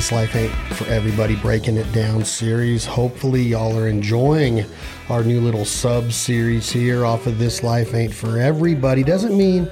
This Life Ain't for Everybody Breaking It Down series. Hopefully, y'all are enjoying our new little sub series here off of This Life Ain't for Everybody. Doesn't mean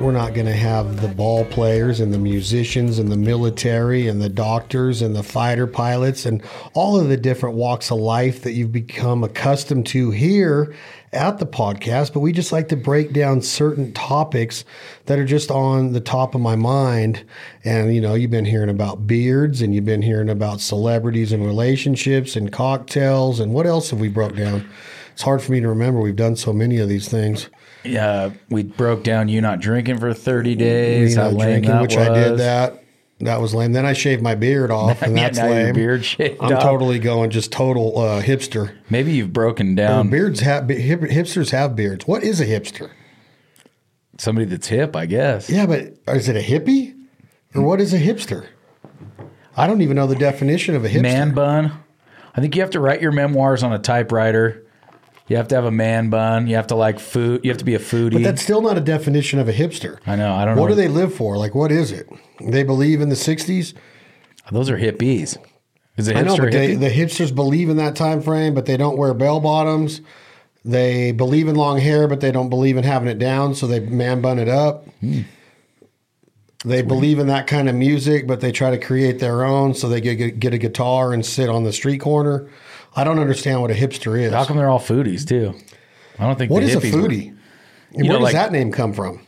we're not going to have the ball players and the musicians and the military and the doctors and the fighter pilots and all of the different walks of life that you've become accustomed to here at the podcast, but we just like to break down certain topics that are just on the top of my mind. And, you know, you've been hearing about beards and you've been hearing about celebrities and relationships and cocktails. And what else have we broke down? It's hard for me to remember. We've done so many of these things. Yeah, we broke down you not drinking for 30 days. You lame drinking, which I did that. That was lame. Then I shaved my beard off, and Yeah, that's lame. beard shaved I'm off. totally going just total uh, hipster. Maybe you've broken down Beards have hip, hipsters have beards. What is a hipster? somebody that's hip, I guess. Yeah, but is it a hippie or what is a hipster? I don't even know the definition of a hipster. Man bun. I think you have to write your memoirs on a typewriter. You have to have a man bun. You have to like food. You have to be a foodie. but that's still not a definition of a hipster. I know. I don't What know. do they live for? Like, what is it? They believe in the '60s. Those are hippies. Is a I know, hipster but they, the hipsters believe in that time frame, but they don't wear bell bottoms. They believe in long hair, but they don't believe in having it down, so they man bun it up. Hmm. They believe in that kind of music, but they try to create their own, so they get, get a guitar and sit on the street corner. I don't understand what a hipster is. How come they're all foodies too? I don't think What is a were- foodie? And where know, does like- that name come from?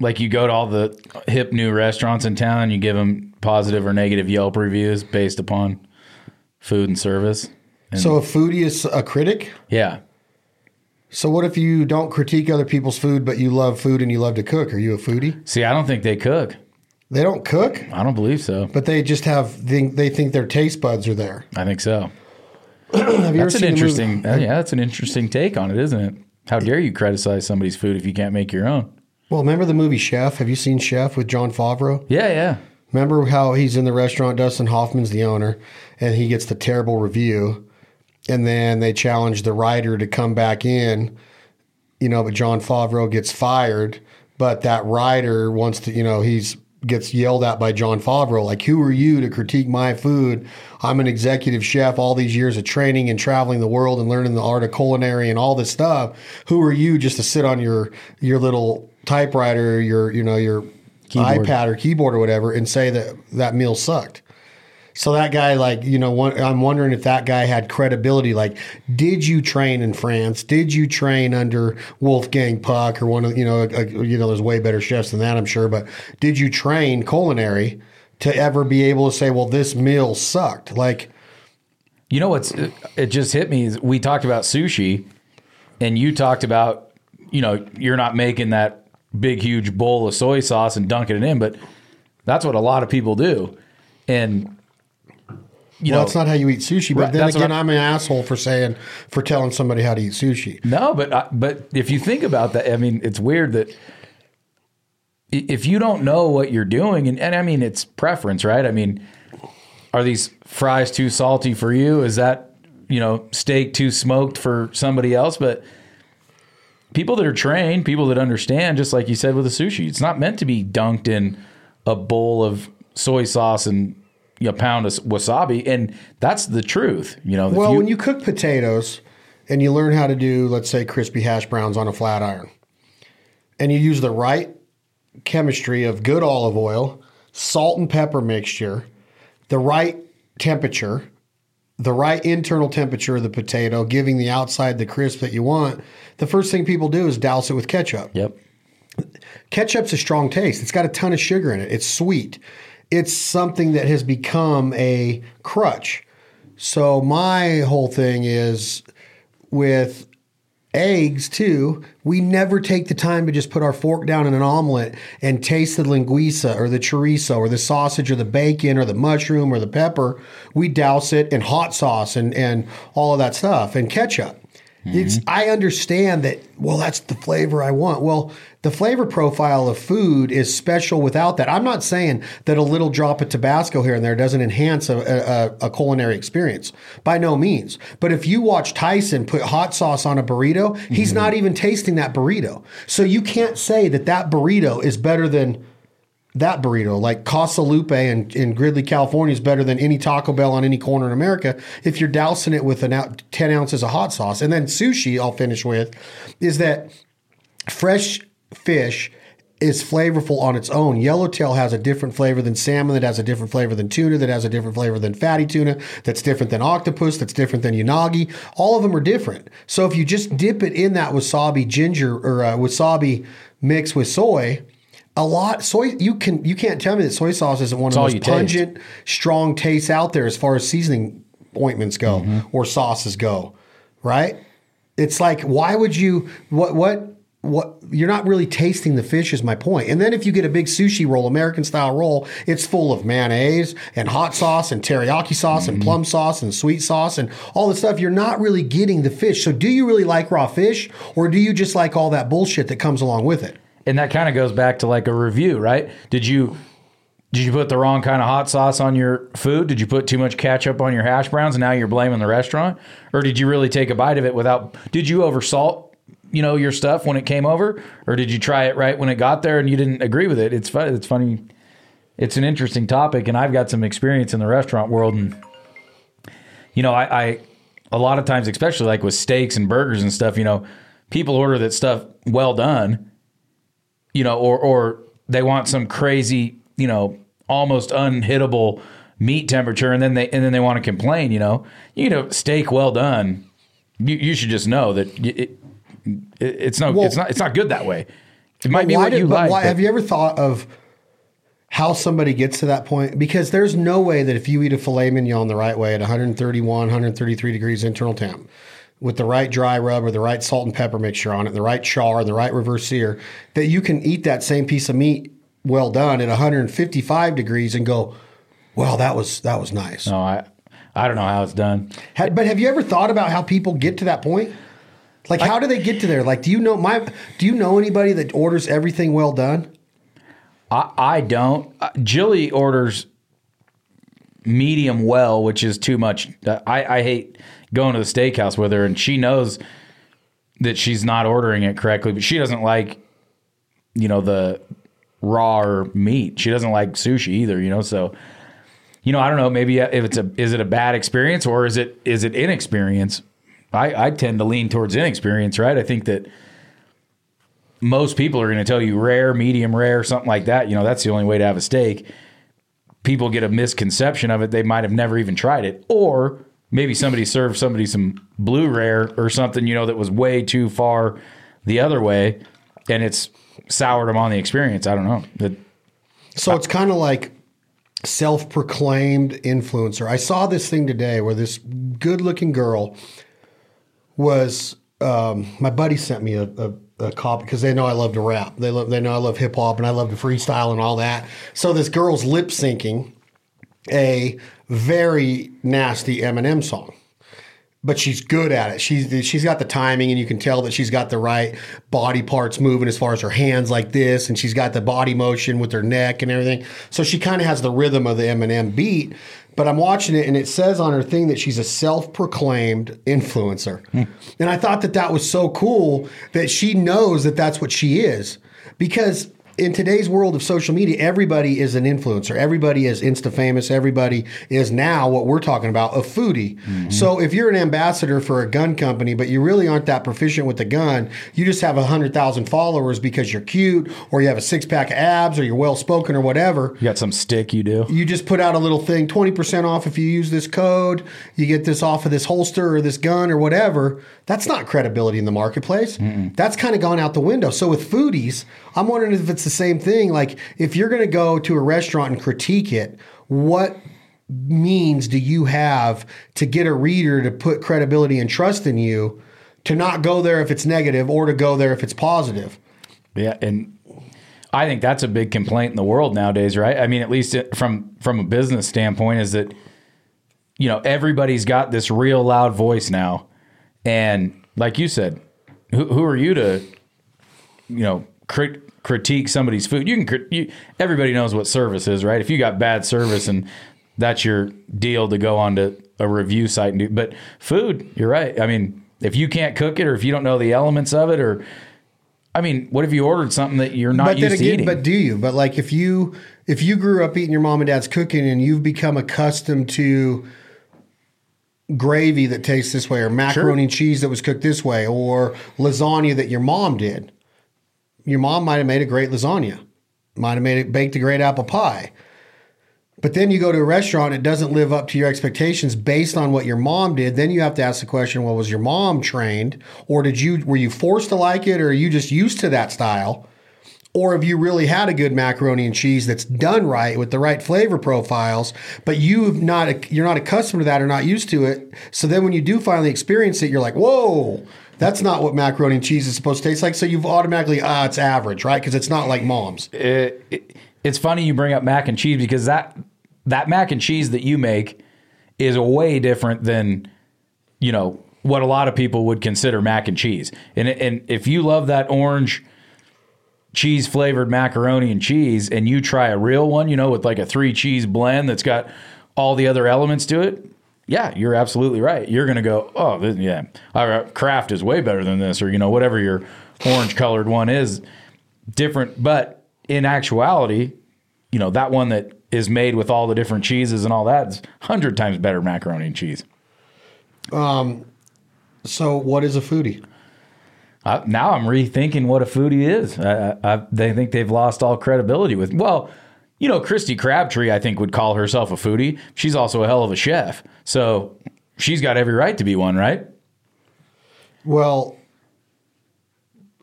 like you go to all the hip new restaurants in town, you give them positive or negative Yelp reviews based upon food and service. So a foodie is a critic. Yeah. So what if you don't critique other people's food, but you love food and you love to cook? Are you a foodie? See, I don't think they cook. They don't cook, I don't believe so. but they just have they think their taste buds are there. I think so. Have you That's an seen the movie- interesting. uh, yeah, that's an interesting take on it, isn't it? How dare you criticize somebody's food if you can't make your own? Well, remember the movie Chef? Have you seen Chef with Jon Favreau? Yeah, yeah. Remember how he's in the restaurant? Dustin Hoffman's the owner, and he gets the terrible review, and then they challenge the writer to come back in. You know, but Jon Favreau gets fired, but that writer wants to. You know, he's gets yelled at by Jon Favreau, like, "Who are you to critique my food? I'm an executive chef, all these years of training and traveling the world and learning the art of culinary and all this stuff. Who are you just to sit on your your little typewriter, your you know your Keyboard. iPad or keyboard or whatever and say that that meal sucked. So that guy, like, you know, I'm wondering if that guy had credibility. Like, did you train in France? Did you train under Wolfgang Puck or one of, you know, a, you know, there's way better chefs than that, I'm sure. But did you train culinary to ever be able to say, well, this meal sucked? Like, You know what's it, it just hit me is we talked about sushi and you talked about, you know, you're not making that big huge bowl of soy sauce and dunking it in, but that's what a lot of people do. And you well, know, that's not how you eat sushi. But Right, then again, I- I'm an asshole for saying, for telling somebody how to eat sushi. No, but I, but if you think about that, I mean, it's weird that if you don't know what you're doing, and, and I mean, it's preference, right? I mean, are these fries too salty for you? Is that you know steak too smoked for somebody else? But people that are trained, people that understand, just like you said with the sushi, it's not meant to be dunked in a bowl of soy sauce and a pound of wasabi, and that's the truth. You know, Well, when you cook potatoes and you learn how to do, let's say, crispy hash browns on a flat iron, and you use the right chemistry of good olive oil, salt and pepper mixture, the right temperature, the right internal temperature of the potato, giving the outside the crisp that you want, the first thing people do is douse it with ketchup. yep. Ketchup's a strong taste. It's got a ton of sugar in it. It's sweet. It's something that has become a crutch. So my whole thing is with eggs too. We never take the time to just put our fork down in an omelet and taste the linguiça or the chorizo or the sausage or the bacon or the mushroom or the pepper. We douse it in hot sauce and and all of that stuff and ketchup. It's mm-hmm. I understand that well that's the flavor I want. Well, the flavor profile of food is special without that. I'm not saying that a little drop of Tabasco here and there doesn't enhance a, a, a culinary experience. By no means. But if you watch Tyson put hot sauce on a burrito, he's mm-hmm. not even tasting that burrito. So you can't say that that burrito is better than that burrito. Like Casa Lupe in, in Gridley, California is better than any Taco Bell on any corner in America if you're dousing it with an out 10 ounces of hot sauce. And then sushi, I'll finish with, is that fresh fish is flavorful on its own. Yellowtail has a different flavor than salmon, that has a different flavor than tuna, that has a different flavor than fatty tuna, that's different than octopus, that's different than unagi. All of them are different. So if you just dip it in that wasabi ginger or uh, wasabi mix with soy, a lot soy you can you can't tell me that soy sauce isn't one It's of the most taste. pungent, strong tastes out there as far as seasoning ointments go Mm-hmm. or sauces go, right? It's like why would you what what what you're not really tasting the fish is my point. And then if you get a big sushi roll, American style roll, it's full of mayonnaise and hot sauce and teriyaki sauce Mm-hmm. and plum sauce and sweet sauce and all this stuff. You're not really getting the fish. So do you really like raw fish or do you just like all that bullshit that comes along with it? And that kind of goes back to like a review, right? Did you did you put the wrong kind of hot sauce on your food? Did you put too much ketchup on your hash browns and now you're blaming the restaurant? Or did you really take a bite of it without did you oversalt, you know, your stuff when it came over? Or did you try it right when it got there and you didn't agree with it? It's fun it's funny. It's an interesting topic and I've got some experience in the restaurant world and you know, I, I a lot of times, especially like with steaks and burgers and stuff, you know, people order that stuff well done you know, or or they want some crazy, you know, almost unhittable meat temperature, and then they and then they want to complain. You know, you know, steak well done. You, you should just know that it, it, it's no, Well- it's not, it's not good that way. It might be why what did- you like. why- but- have you ever thought of how somebody gets to that point? Because there's no way that if you eat a filet mignon the right way at 131, 133 degrees internal temp, with the right dry rub or the right salt and pepper mixture on it, the right char, and the right reverse sear, that you can eat that same piece of meat well done at 155 degrees and go, "Well, that was that was nice." no, I I don't know how it's done. But have you ever thought about how people get to that point? Like, how do they get to there? Like, do you know my? Do you know anybody that orders everything well done? I, I don't. Uh, Jilly orders medium well, which is too much. Uh, I, I hate going to the steakhouse with her, and she knows that she's not ordering it correctly, but she doesn't like, you know, the raw meat. She doesn't like sushi either, you know. So, you know, I don't know. Maybe if it's a is it a bad experience or is it is it inexperience? I, I tend to lean towards inexperience, right? I think that most people are going to tell you rare, medium rare, something like that. You know, that's the only way to have a steak. People get a misconception of it. They might have never even tried it. Or maybe somebody served somebody some blue rare or something, you know, that was way too far the other way and it's soured them on the experience. I don't know. That So it's kind of like self-proclaimed influencer. I saw this thing today where this good-looking girl was. Um, my buddy sent me a, a, a copy because they know I love to rap. They love, they know I love hip hop and I love to freestyle and all that. So this girl's lip syncing a very nasty Eminem song but she's good at it. She's she's got the timing, and you can tell that she's got the right body parts moving as far as her hands like this, and she's got the body motion with her neck and everything. So she kind of has the rhythm of the Eminem beat. But I'm watching it, and it says on her thing that she's a self-proclaimed influencer, hmm. and I thought that that was so cool that she knows that that's what she is. Because in today's world of social media, everybody is an influencer. Everybody is Insta famous. Everybody is now what we're talking about a foodie. Mm-hmm. So if you're an ambassador for a gun company, but you really aren't that proficient with the gun, you just have a hundred thousand followers because you're cute, or you have a six pack of abs, or you're well spoken, or whatever. you got some stick you do. You just put out a little thing, 20% off if you use this code. You get this off of this holster or this gun or whatever. That's not credibility in the marketplace. That's kind of gone out the window. So with foodies, I'm wondering if it's the same thing. Like if you're going to go to a restaurant and critique it, what means do you have to get a reader to put credibility and trust in you to not go there if it's negative or to go there if it's positive? Yeah, and I think that's a big complaint in the world nowadays, right? I mean, at least from from a business standpoint, is that you know everybody's got this real loud voice now, and like you said, who, who are you to you know crit, critique somebody's food? You can you, everybody knows what service is, right? If you got bad service and that's your deal to go onto a review site and do, but food, you're right. I mean, if you can't cook it or if you don't know the elements of it or I mean, what if you ordered something that you're not but used then to eating? but do you? But like if you if you grew up eating your mom and dad's cooking and you've become accustomed to gravy that tastes this way or macaroni and cheese that was cooked this way or lasagna that your mom did. Your mom might have made a great lasagna. Might have made it baked a great apple pie. But then you go to a restaurant, it doesn't live up to your expectations based on what your mom did. Then you have to ask the question, well, was your mom trained? Or did you were you forced to like it or are you just used to that style? Or have you really had a good macaroni and cheese that's done right with the right flavor profiles, but you've not you're not accustomed to that or not used to it. So then when you do finally experience it, you're like, whoa, that's not what macaroni and cheese is supposed to taste like. So you've automatically, ah, it's average, right? Because it's not like mom's. it, it- it's funny you bring up mac and cheese because that that mac and cheese that you make is way different than you know what a lot of people would consider mac and cheese. And and if you love that orange cheese flavored macaroni and cheese and you try a real one, you know, with like a three cheese blend that's got all the other elements to it, yeah, you're absolutely right. You're going to go, oh, this, yeah, our Kraft is way better than this, or, you know, whatever your orange colored one is different. But in actuality, you know, that one that is made with all the different cheeses and all that is 100 times better macaroni and cheese. Um, So what is a foodie? Uh, now I'm rethinking what a foodie is. I, I, I, they think they've lost all credibility with. Well, you know, Christy Crabtree, I think, would call herself a foodie. She's also a hell of a chef, so she's got every right to be one, right? Well,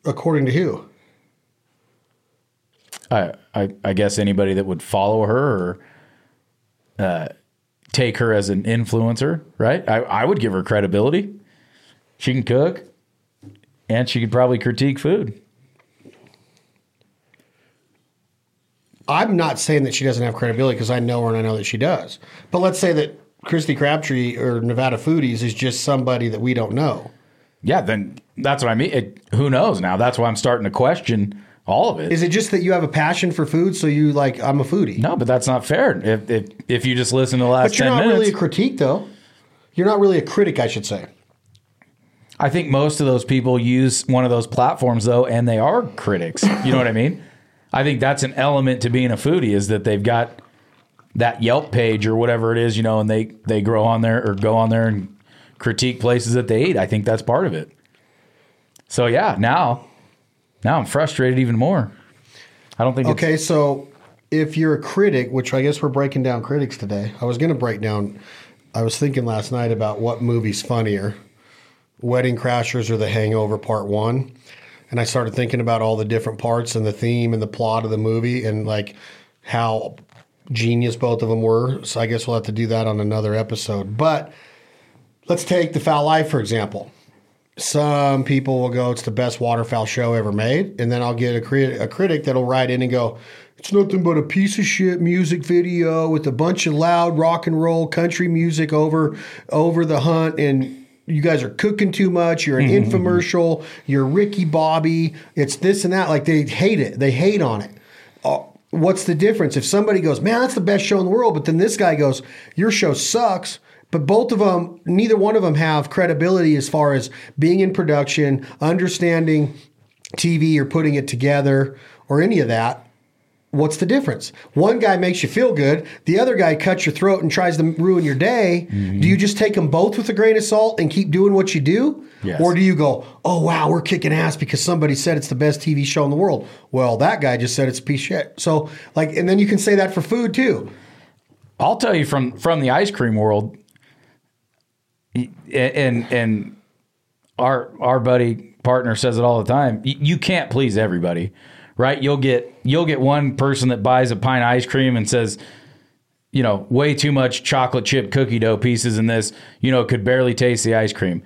according to who? I, I, I guess anybody that would follow her or uh, take her as an influencer, right? I, I would give her credibility. She can cook, and she could probably critique food. I'm not saying that she doesn't have credibility because I know her and I know that she does. But let's say that Christy Crabtree or Nevada Foodies is just somebody that we don't know. Yeah, then that's what I mean. It, who knows now? That's why I'm starting to question all of it. Is it just that you have a passion for food, so you like I'm a foodie? No, but that's not fair. If if, if you just listen to the last but you're not minutes, really a critique, though. You're not really a critic, I should say. I think most of those people use one of those platforms though, and they are critics. You know what I mean? I think that's an element to being a foodie is that they've got that Yelp page or whatever it is, you know, and they they grow on there or go on there and critique places that they eat. I think that's part of it. So yeah, now now I'm frustrated even more. I don't think Okay, so if you're a critic, which I guess we're breaking down critics today, I was going to break down. I was thinking last night about what movie's funnier, Wedding Crashers or The Hangover Part One, and I started thinking about all the different parts and the theme and the plot of the movie and like how genius both of them were. So I guess we'll have to do that on another episode. But let's take The Fowl Life for example. Some people will go, it's the best waterfowl show ever made. And then I'll get a, crit- a critic that'll write in and go, it's nothing but a piece of shit music video with a bunch of loud rock and roll country music over over the hunt and you guys are cooking too much. You're an infomercial. You're Ricky Bobby. It's this and that. Like they hate it. They hate on it. Uh, what's the difference? If somebody goes, man, that's the best show in the world, but then this guy goes, your show sucks. But both of them, neither one of them have credibility as far as being in production, understanding TV or putting it together or any of that. What's the difference? One guy makes you feel good. The other guy cuts your throat and tries to ruin your day. Do you just take them both with a grain of salt and keep doing what you do? Yes. Or do you go, oh, wow, we're kicking ass because somebody said it's the best TV show in the world? Well, that guy just said it's a piece of shit. So, like, and then you can say that for food too. I'll tell you from from the ice cream world, and and our our buddy partner says it all the time. You can't please everybody, right? You'll get you'll get one person that buys a pint of ice cream and says, you know, way too much chocolate chip cookie dough pieces in this. You know, could barely taste the ice cream.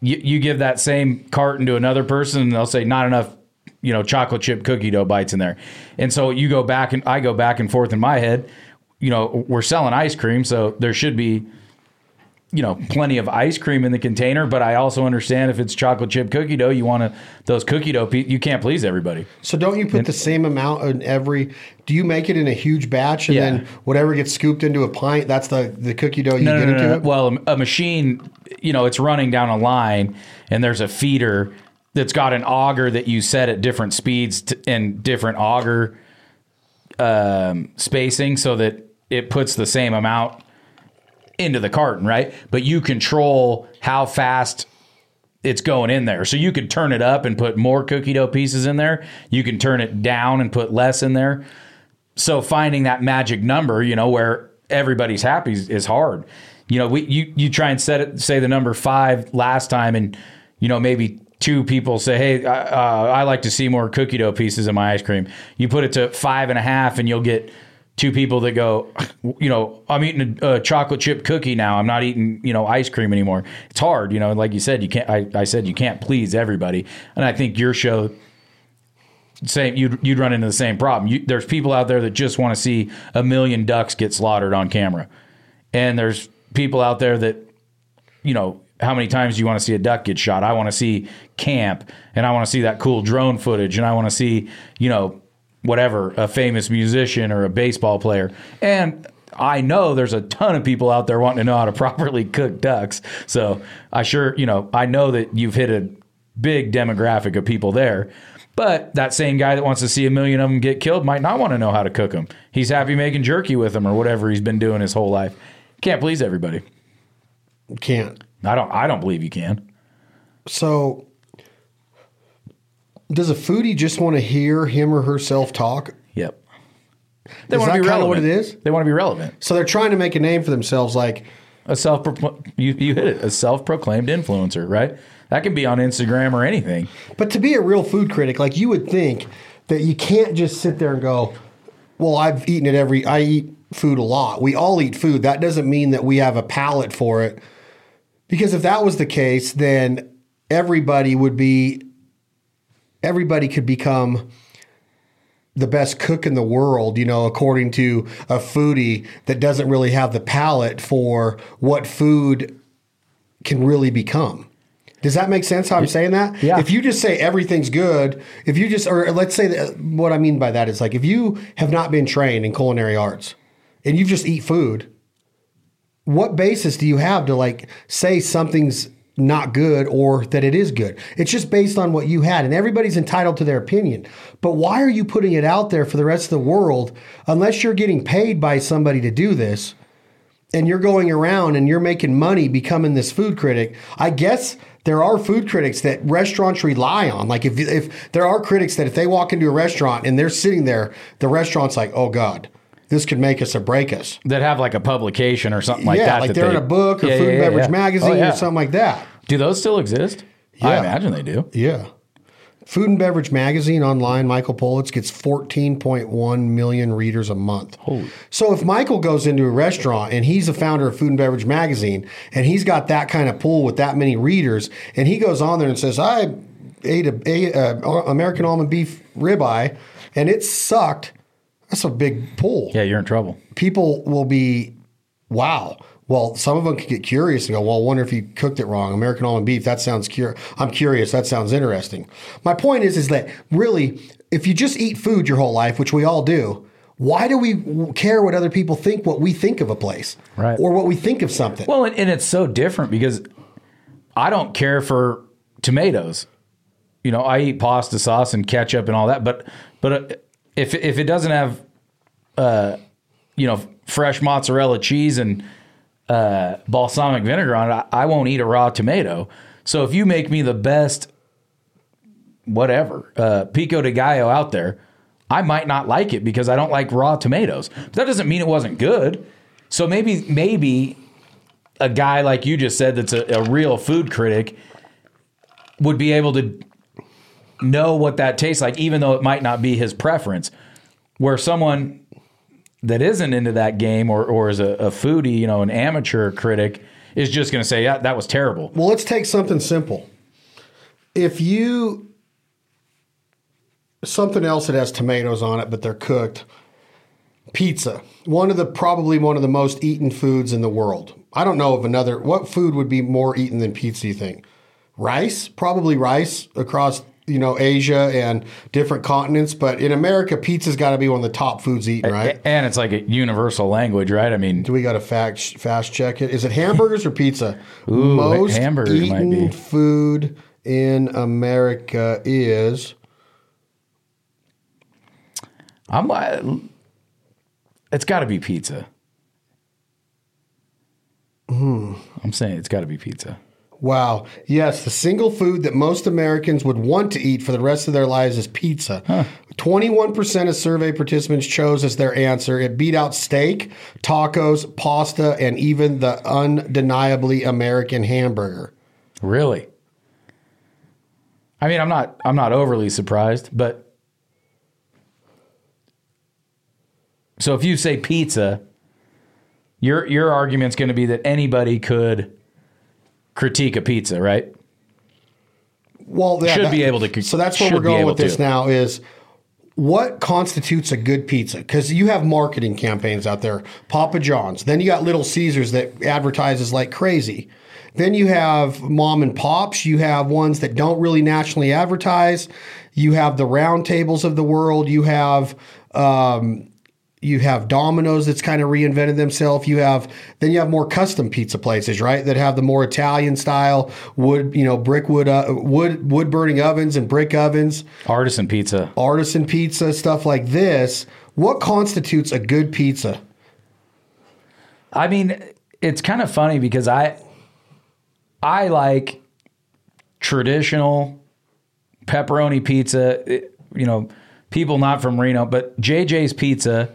You, you give that same carton to another person, and they'll say not enough you know chocolate chip cookie dough bites in there and so you go back and i go back and forth in my head you know we're selling ice cream so there should be you know plenty of ice cream in the container but i also understand if it's chocolate chip cookie dough you want to those cookie dough pe- you can't please everybody So don't you put the same amount in every? Do you make it in a huge batch and Yeah. then whatever gets scooped into a pint, that's the the cookie dough you no, get no, no, into it? well a, a machine you know it's running down a line and there's a feeder that's got an auger that you set at different speeds to, and different auger um, spacing so that it puts the same amount into the carton, right? But you control how fast it's going in there. So you could turn it up and put more cookie dough pieces in there. You can turn it down and put less in there. So finding that magic number, you know, where everybody's happy is, is hard. You know, we you you try and set it say the number five last time, and you know maybe two people say, "Hey, uh, I like to see more cookie dough pieces in my ice cream." You put it to five and a half, and you'll get two people that go, you know, I'm eating a, a, chocolate chip cookie now. I'm not eating, you know, ice cream anymore. It's hard, you know. Like you said, you can't. I, I said you can't please everybody, and I think your show. Same, you'd you'd run into the same problem. You, there's people out there that just want to see a million ducks get slaughtered on camera, and there's people out there that, you know, how many times do you want to see a duck get shot? I want to see camp, and I want to see that cool drone footage, and I want to see, you know, whatever, a famous musician or a baseball player. And I know there's a ton of people out there wanting to know how to properly cook ducks. So I sure, you know, I know that you've hit a big demographic of people there. But that same guy that wants to see a million of them get killed might not want to know how to cook them. He's happy making jerky with them or whatever he's been doing his whole life. Can't please everybody. Can't. I don't. I don't believe you can. So does a foodie just want to hear him or herself talk? Yep. They is want to be kind of relevant. what it is? They want to be relevant. So they're trying to make a name for themselves, like A self you you hit it. A self proclaimed influencer, right? That can be on Instagram or anything. But to be a real food critic, like you would think that you can't just sit there and go, "Well, I've eaten it every. I eat food a lot. We all eat food. That doesn't mean that we have a palate for it. Because if that was the case, then everybody would be. Everybody could become the best cook in the world, you know, according to a foodie that doesn't really have the palate for what food can really become. Does that make sense how I'm saying that? Yeah. If you just say everything's good, if you just, or let's say that, what I mean by that is like if you have not been trained in culinary arts and you just eat food, what basis do you have to like say something's not good or that it is good? It's just based on what you had, and everybody's entitled to their opinion. But why are you putting it out there for the rest of the world unless you're getting paid by somebody to do this? and you're going around and you're making money becoming this food critic, I guess there are food critics that restaurants rely on. Like if if there are critics that if they walk into a restaurant and they're sitting there, the restaurant's like, oh god, this could make us or break us. That have like a publication or something like yeah, that. like that they're they- in a book or Yeah, food and beverage magazine Oh, or something like that. Do those still exist? I imagine they do. Yeah. Food and Beverage Magazine online, Michael Politz gets 14.1 million readers a month. Holy. So if Michael goes into a restaurant and he's the founder of Food and Beverage Magazine and he's got that kind of pull with that many readers and he goes on there and says, I ate a, a, uh American almond beef ribeye and it sucked, that's a big pull Yeah, you're in trouble. people will be, wow. Well, some of them could get curious and go, well, I wonder if you cooked it wrong. American almond beef, that sounds cur- I'm curious. That sounds interesting. My point is, is that really, if you just eat food your whole life, which we all do, why do we care what other people think, what we think of a place, Right. or what we think of something? Well, and, and it's so different because I don't care for tomatoes. You know, I eat pasta sauce and ketchup and all that, but but uh, if if it doesn't have, uh, you know, fresh mozzarella cheese and uh, balsamic vinegar on it, I, I won't eat a raw tomato. So if you make me the best, whatever uh, pico de gallo out there, I might not like it because I don't like raw tomatoes. But that doesn't mean it wasn't good. So maybe maybe a guy like you just said that's a, a real food critic would be able to know what that tastes like, even though it might not be his preference. Where someone that isn't into that game or, or is a, a foodie, you know, an amateur critic, is just going to say, yeah, that was terrible. Well, let's take something simple. If you something else that has tomatoes on it, but they're cooked, pizza, one of the probably one of the most eaten foods in the world. I don't know of another. What food would be more eaten than pizza? You think rice? Probably rice across you know Asia and different continents, but in America, pizza's got to be one of the top foods eaten, right? And it's like a universal language, right? I mean, Do we got to fact fast check it? Is it hamburgers or pizza? Ooh, Most hamburgers might eaten be. food in America is I'm. It's got to be pizza. Hmm. I'm saying it's got to be pizza. Wow. Yes, the single food that most Americans would want to eat for the rest of their lives is pizza. 21% of survey participants chose as their answer. It beat out steak, tacos, pasta, and even the undeniably American hamburger. Really? I mean, I'm not. I'm not overly surprised, but so if you say pizza, your your argument's going to be that anybody could critique a pizza, right? Well, yeah, Should be able to- So that's where we're going with this to. now is what constitutes a good pizza? Because you have marketing campaigns out there, Papa John's. Then you got Little Caesars that advertises like crazy. Then you have mom and pops. You have ones that don't really nationally advertise. You have the round tables of the world. You have um, you have Domino's that's kind of reinvented themselves. You have then you have more custom pizza places, right? That have the more Italian style wood, you know, brick wood, uh, wood wood burning ovens and brick ovens, Artisan pizza. artisan pizza, stuff like this. What constitutes a good pizza? I mean, it's kind of funny because I I like traditional pepperoni pizza. It- you know, people not from Reno, but JJ's Pizza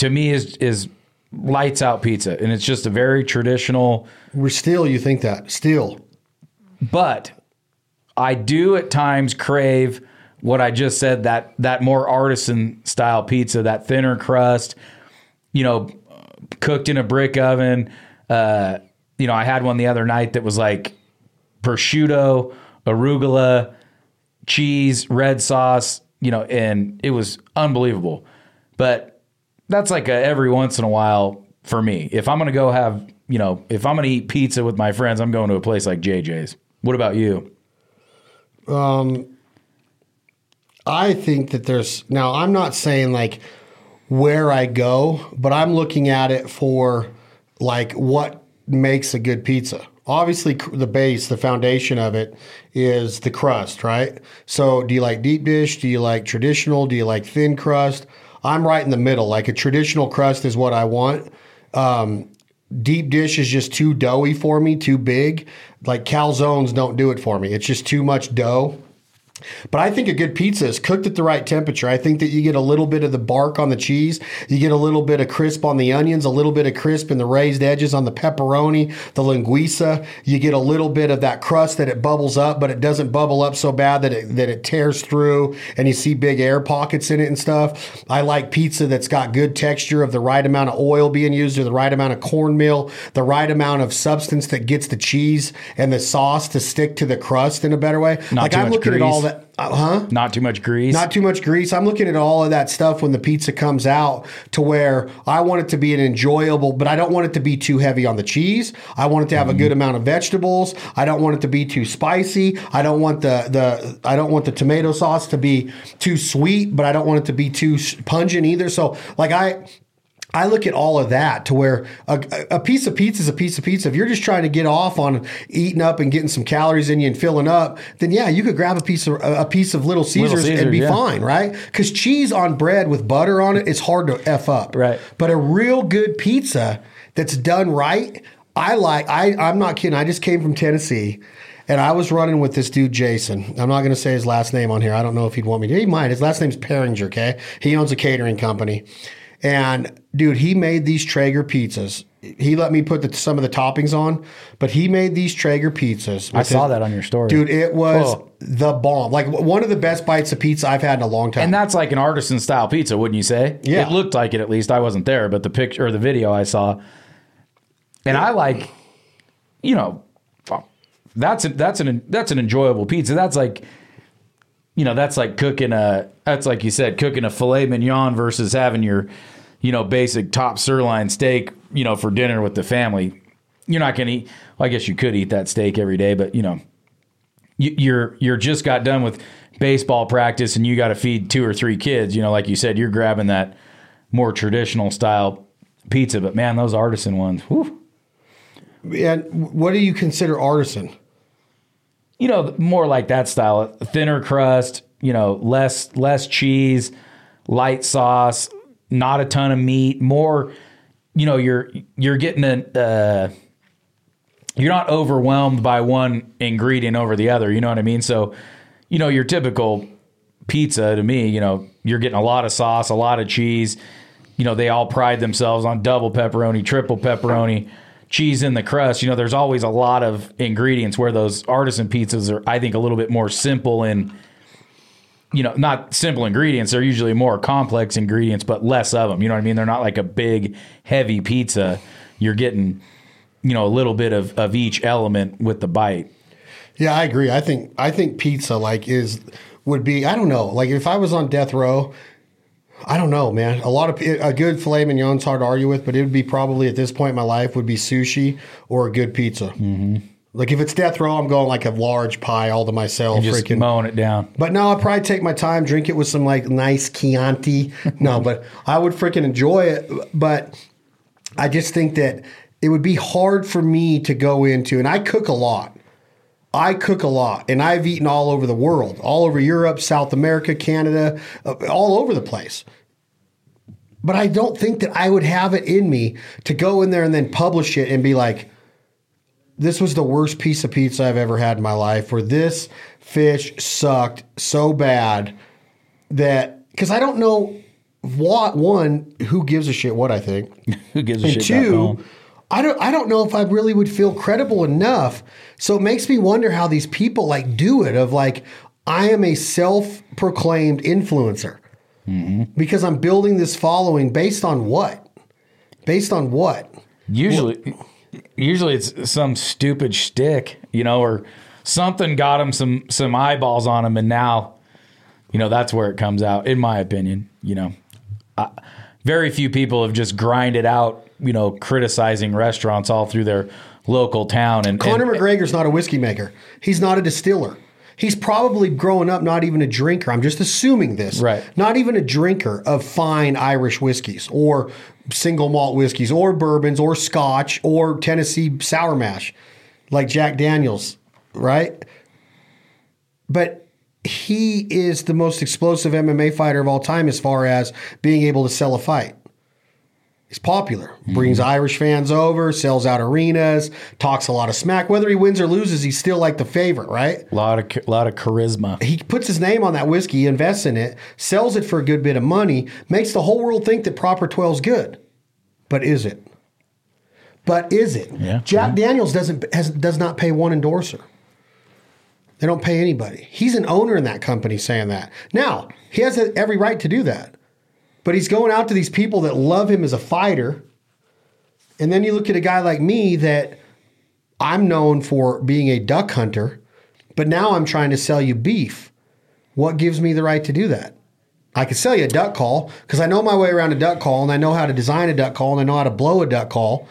to me is is lights out pizza, and it's just a very traditional. We're still, you think that still? But I do at times crave what I just said that that more artisan style pizza, that thinner crust, you know, cooked in a brick oven. Uh, you know, I had one the other night that was like prosciutto, arugula, cheese, red sauce, you know, and it was unbelievable. But that's like a every once in a while for me. If I'm to go have, you know, if I'm to eat pizza with my friends, I'm going to a place like JJ's. What about you? Um, I think that there's now. I'm not saying like where I go, but I'm looking at it for like what makes a good pizza. Obviously, the base, the foundation of it is the crust, right? So, do you like deep dish? Do you like traditional? Do you like thin crust? I'm right in the middle. Like a traditional crust is what I want. Um, deep dish is just too doughy for me, too big. Like calzones don't do it for me. It's just too much dough. But I think a good pizza is cooked at the right temperature. I think that you get a little bit of the bark on the cheese, you get a little bit of crisp on the onions, a little bit of crisp in the raised edges on the pepperoni, the linguiça. You get a little bit of that crust that it bubbles up, but it doesn't bubble up so bad that it that it tears through and you see big air pockets in it and stuff. I like pizza that's got good texture of the right amount of oil being used or the right amount of cornmeal, the right amount of substance that gets the cheese and the sauce to stick to the crust in a better way. Not like too I'm much looking at all grease. That uh, huh? Not too much grease. Not too much grease. I'm looking at all of that stuff when the pizza comes out to where I want it to be an enjoyable, but I don't want it to be too heavy on the cheese. I want it to have a good amount of vegetables. I don't want it to be too spicy. I don't want the the I don't want the tomato sauce to be too sweet, but I don't want it to be too pungent either. So like I I look at all of that to where a, a piece of pizza is a piece of pizza. If you're just trying to get off on eating up and getting some calories in you and filling up, then yeah, you could grab a piece of a piece of Little Caesars, Caesars, and be yeah. fine, right? Because cheese on bread with butter on it, it is hard to f up, Right. But a real good pizza that's done right, I like. I I'm not kidding. I just came from Tennessee. And I was running with this dude, Jason. I'm not going to say his last name on here. I don't know if he'd want me to. He might. His last name's Peringer, okay? He owns a catering company. And dude, he made these Traeger pizzas. He let me put the, some of the toppings on, but he made these Traeger pizzas. I saw his- that on your story. Dude, it was Oh. the bomb. Like one of the best bites of pizza I've had in a long time. And that's like an artisan style pizza, wouldn't you say? Yeah. It looked like it at least. I wasn't there, but the picture or the video I saw. And I like, you know, that's a, that's an that's an enjoyable pizza. That's like, you know, that's like cooking a that's like you said, cooking a filet mignon versus having your, you know, basic top sirloin steak, you know, for dinner with the family. You're not gonna eat. Well, I guess you could eat that steak every day, but you know, you- you're you're just got done with baseball practice and you got to feed two or three kids. You know, like you said, you're grabbing that more traditional style pizza. But man, those artisan ones, whew, and what do you consider artisan? You know, more like that style, thinner crust, you know, less less cheese, light sauce, not a ton of meat, more, you know, you're you're getting a uh, you're not overwhelmed by one ingredient over the other, you know what I mean? So, you know, your typical pizza to me, you know, you're getting a lot of sauce, a lot of cheese. You know, they all pride themselves on double pepperoni, triple pepperoni, cheese in the crust. You know, there's always a lot of ingredients where those artisan pizzas are, I think, a little bit more simple and, you know, not simple ingredients. They're usually more complex ingredients, but less of them. You know what I mean? They're not like a big, heavy pizza. You're getting, you know, a little bit of, of each element with the bite. Yeah, I agree. I think I think pizza like is would be I don't know like if I was on death row, I don't know, man. A lot of a good filet mignon's hard to argue with, but it would be probably at this point in my life would be sushi or a good pizza. Mm-hmm. Like if it's death row, I'm going like a large pie all to myself, Just freaking. mowing it down. But no, I'd probably take my time, drink it with some like nice Chianti. no, but I would freaking enjoy it. But I just think that it would be hard for me to go into, and I cook a lot. I cook a lot, and I've eaten all over the world, all over Europe, South America, Canada, uh, all over the place. But I don't think that I would have it in me to go in there and then publish it and be like, this was the worst piece of pizza I've ever had in my life, or this fish sucked so bad that, because I don't know what, one, who gives a shit what I think. Who gives a And shit? two, I don't I don't know if I really would feel credible enough. So it makes me wonder how these people like do it of like I am a self-proclaimed influencer. Mm-hmm. Because I'm building this following based on what? Based on what? Usually, usually it's some stupid shtick, you know, or something got him some some eyeballs on him, and now, you know, that's where it comes out. In my opinion, you know, I, very few people have just grinded out, you know, criticizing restaurants all through their local town. And, Conor and McGregor's not a whiskey maker. He's not a distiller. He's probably growing up not even a drinker. I'm just assuming this. Right. Not even a drinker of fine Irish whiskeys or single malt whiskeys or bourbons or scotch or Tennessee sour mash like Jack Daniels, right? But he is the most explosive MMA fighter of all time as far as being able to sell a fight. He's popular, mm-hmm. brings Irish fans over, sells out arenas, talks a lot of smack. Whether he wins or loses, he's still like the favorite, right? a lot of lot of charisma. He puts his name on that whiskey, invests in it, sells it for a good bit of money, makes the whole world think that Proper 12's good. But is it? But is it? Yeah. Jack Daniels doesn't has, does not pay one endorser. They don't pay anybody. He's an owner in that company saying that. Now, he has every right to do that. But he's going out to these people that love him as a fighter. And then you look at a guy like me that I'm known for being a duck hunter, but now I'm trying to sell you beef. What gives me the right to do that? I could sell you a duck call because I know my way around a duck call and I know how to design a duck call and I know how to blow a duck call.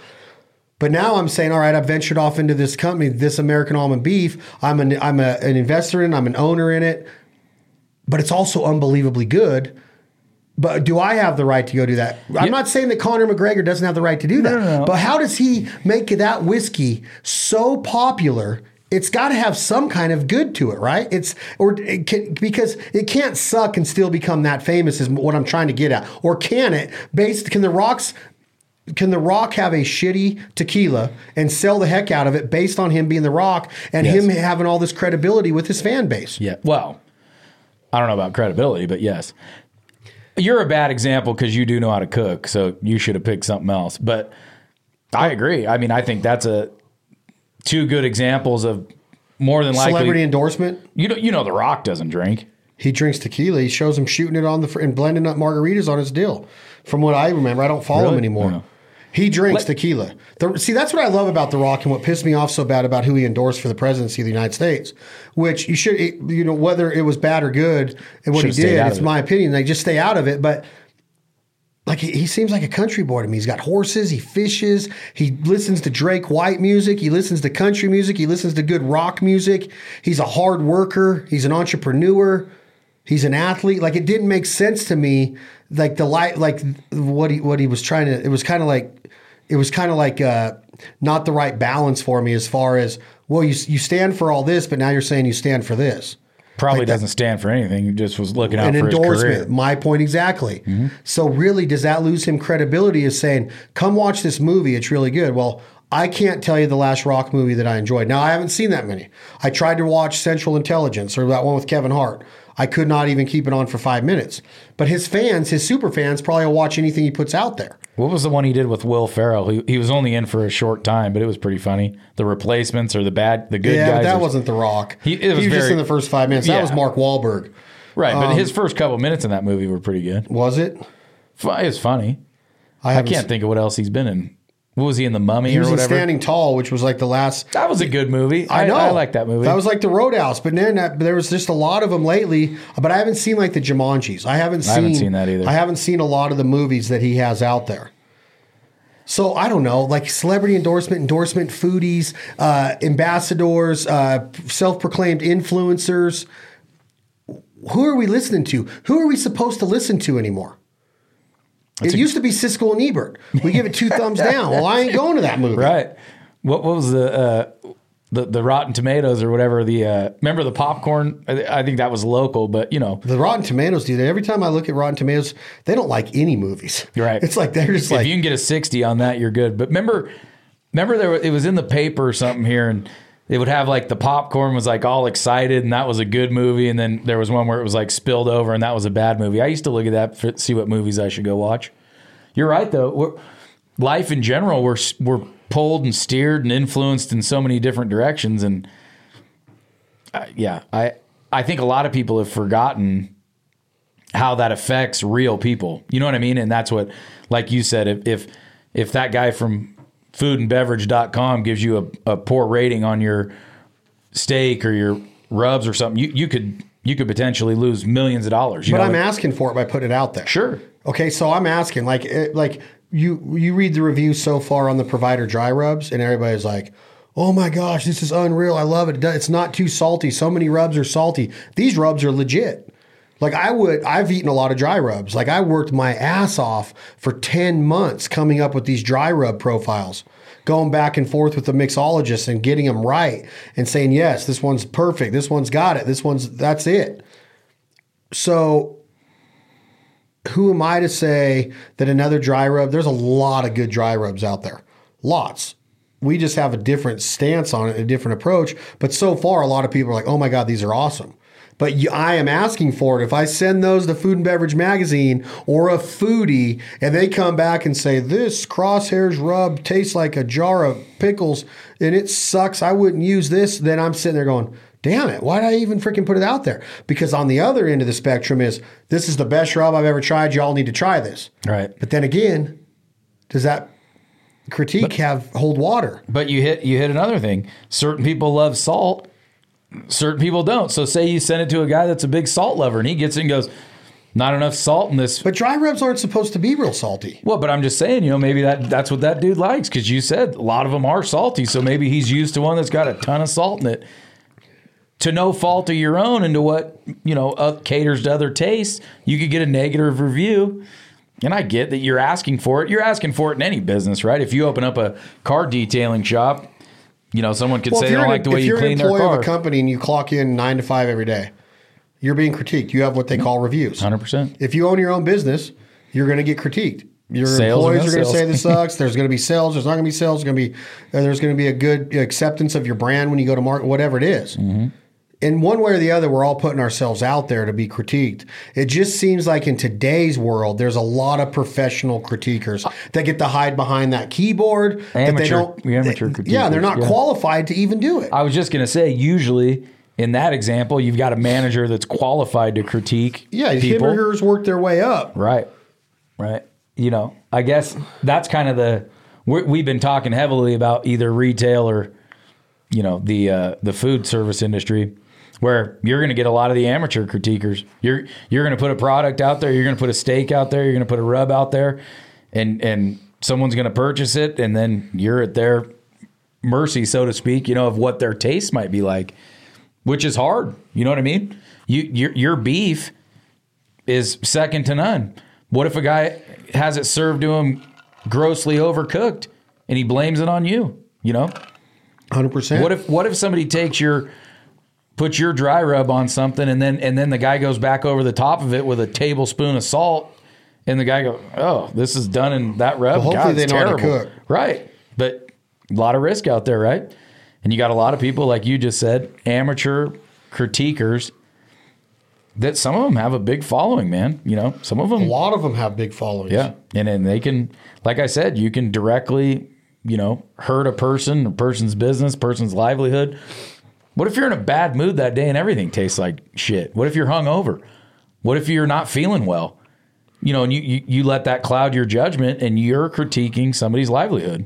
But now I'm saying, all right, I've ventured off into this company, this American almond beef. I'm an I'm a, an investor in, it, I'm an owner in it, but it's also unbelievably good. But do I have the right to go do that? I'm not saying that Conor McGregor doesn't have the right to do that. no, no. But how does he make that whiskey so popular? It's got to have some kind of good to it, right? It's or it can, because it can't suck and still become that famous is what I'm trying to get at. Or can it? Based can the rocks can the Rock have a shitty tequila and sell the heck out of it based on him being the Rock and Yes. him having all this credibility with his fan base? Yeah. Well, I don't know about credibility, but yes. You're a bad example because you do know how to cook, so you should have picked something else. But I agree. I mean, I think that's a two good examples of more than likely. Celebrity endorsement. You know, you know, The Rock doesn't drink. He drinks tequila. He shows him shooting it on the fr- and blending up margaritas on his deal. From what I remember, I don't follow Really? him anymore. He drinks tequila. The, see, that's what I love about The Rock and what pissed me off so bad about who he endorsed for the presidency of the United States. Which you should, it- you know, whether it was bad or good and what he did, it's it. my opinion. They just stay out of it. But like he, he seems like a country boy to me. He's got horses, he fishes, he listens to Drake White music, he listens to country music, he listens to good rock music. He's a hard worker, he's an entrepreneur, he's an athlete. Like it didn't make sense to me like the light like what he what he was trying to it was kind of like it was kind of like uh not the right balance for me as far as well, you you stand for all this, but now you're saying you stand for this. Probably Like doesn't stand for anything. He just was looking out An for endorsement. Mm-hmm. My point exactly. So really, does that lose him credibility? As saying, "Come watch this movie; it's really good." Well, I can't tell you the last rock movie that I enjoyed. Now, I haven't seen that many. I tried to watch Central Intelligence or that one with Kevin Hart. I could not even keep it on for five minutes. But his fans, his super fans, probably will watch anything he puts out there. What was the one he did with Will Ferrell? He, he was only in for a short time, but it was pretty funny. The replacements or the bad, the good yeah, guys. that or- wasn't The Rock. He- He, it was was just in the first five minutes. That Yeah. was Mark Wahlberg. right, but um, his first couple minutes in that movie were pretty good. Was it? It was funny. I haven't can't think of what else he's been in. What was he in the Mummy He or was whatever? Standing Tall, which was like the last that was a good movie. I, I know. I like that movie. That was like the Roadhouse, but then that, there was just a lot of them lately. But I haven't seen like the Jumanjis. I haven't seen. I haven't seen that either. I haven't seen a lot of the movies that he has out there. So I don't know, like celebrity endorsement, endorsement foodies, uh, ambassadors, uh, self-proclaimed influencers. Who are we listening to? Who are we supposed to listen to anymore? It used to be Siskel and Ebert. We give it two thumbs down. Well, I ain't going to that movie. right. What, what was the uh, the the Rotten Tomatoes or whatever? The uh, remember the popcorn? I, I think that was local, but you know, The Rotten Tomatoes do that. Every time I look at Rotten Tomatoes, they don't like any movies. Right. It's like they're just if like if you can get a 60 on that, you're good. But remember, remember there it was in the paper or something here, and they would have like the popcorn was like all excited, and that was a good movie, and then there was one where it was like spilled over, and that was a bad movie. I used to look at that for, see what movies I should go watch. You're right though. We're, life in general, we're we're pulled and steered and influenced in so many different directions, and uh, yeah, I I think a lot of people have forgotten how that affects real people. You know what I mean? And that's what, like you said, if if, if that guy from foodandbeverage.com gives you a, a poor rating on your steak or your rubs or something, you, you could you could potentially lose millions of dollars. But know? I'm asking for it by putting it out there. sure. Okay, so I'm asking like it, like you you read the reviews so far on the provider dry rubs and everybody's like, "Oh my gosh, this is unreal. I love. It It's not too salty. So many rubs are salty. These rubs are legit." Like I would I've eaten a lot of dry rubs. Like I worked my ass off for 10 months coming up with these dry rub profiles. Going back and forth with the mixologist and getting them right and saying, "Yes, this one's perfect. This one's got it. This one's that's it." So who am I to say that another dry rub? There's a lot of good dry rubs out there, lots. We just have a different stance on it, a different approach. But so far, a lot of people are like, "Oh my god, these are awesome." But you, I am asking for it. If I send those to Food and Beverage Magazine or a foodie, and they come back and say this crosshairs rub tastes like a jar of pickles and it sucks, I wouldn't use this. Then I'm sitting there going, damn it, why did I even freaking put it out there? Because on the other end of the spectrum is this is the best rub I've ever tried. Y'all need to try this. Right. But then again, does that critique have hold water? But you hit you hit another thing. Certain people love salt. Certain people don't. So say you send it to a guy that's a big salt lover and he gets it and goes, not enough salt in this But dry rubs aren't supposed to be real salty. Well, but I'm just saying, you know, maybe that that's what that dude likes because you said a lot of them are salty. So maybe he's used to one that's got a ton of salt in it. To no fault of your own, and to what you know uh, caters to other tastes, you could get a negative review. And I get that you're asking for it. You're asking for it in any business, right? If you open up a car detailing shop, you know, someone could Well, say if they you're, don't an, like the way if you you're an clean their employee car. of a company and you clock in nine to five every day, you're being critiqued. You have what they call reviews. Hundred percent. If you own your own business, you're going to get critiqued. Your Sales employees are going to say this sucks. There's going to be sales. There's not going to be sales. There's going to be uh, there's going to be a good acceptance of your brand when you go to market, whatever it is. Mm-hmm. In one way or the other, we're all putting ourselves out there to be critiqued. It just seems like in today's world, there's a lot of professional critiquers that get to hide behind that keyboard. that they Amateur- don't. amateur yeah, they're not yeah. qualified to even do it. I was just gonna say, usually in that example, you've got a manager that's qualified to critique. Yeah, people. hamburgers work their way up. Right. Right. You know, I guess that's kind of the we're, we've been talking heavily about either retail or you know the uh, the food service industry, where you're going to get a lot of the amateur critiquers. You're you're going to put a product out there. You're going to put a steak out there. You're going to put a rub out there, and and someone's going to purchase it, and then you're at their mercy, so to speak. You know of what their taste might be like, which is hard. You know what I mean? You your your beef is second to none. What if a guy has it served to him grossly overcooked and he blames it on you? You know, Hundred percent. What if what if somebody takes your puts your dry rub on something and then and then the guy goes back over the top of it with a tablespoon of salt and the guy goes, "Oh, this is done in that rub." Well, hopefully God, they know how to cook. Right. But a lot of risk out there, right? And you got a lot of people like you just said, amateur critiquers that some of them have a big following, man. You know, some of them A lot of them have big followings. yeah, and then they can, like I said, you can directly, you know, hurt a person, a person's business, person's livelihood. What if you're in a bad mood that day and everything tastes like shit? What if you're hungover? What if you're not feeling well? You know, and you, you, you let that cloud your judgment and you're critiquing somebody's livelihood.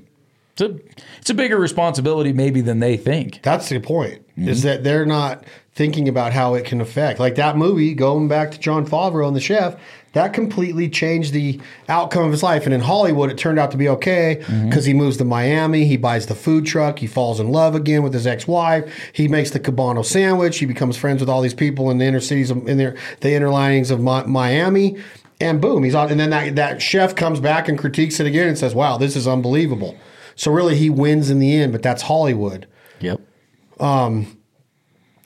It's a, it's a bigger responsibility maybe than they think. That's the point. Mm-hmm. Is that they're not thinking about how it can affect. Like that movie, going back to Jon Favreau and the chef, that completely changed the outcome of his life. And in Hollywood, it turned out to be okay because Mm-hmm. he moves to Miami, he buys the food truck, he falls in love again with his ex-wife, he makes the Cubano sandwich, he becomes friends with all these people in the inner cities, of, in their the inner linings of Mi- Miami. And boom, he's on. And then that, that chef comes back and critiques it again and says, "Wow, this is unbelievable." So really, he wins in the end, but that's Hollywood. Yep.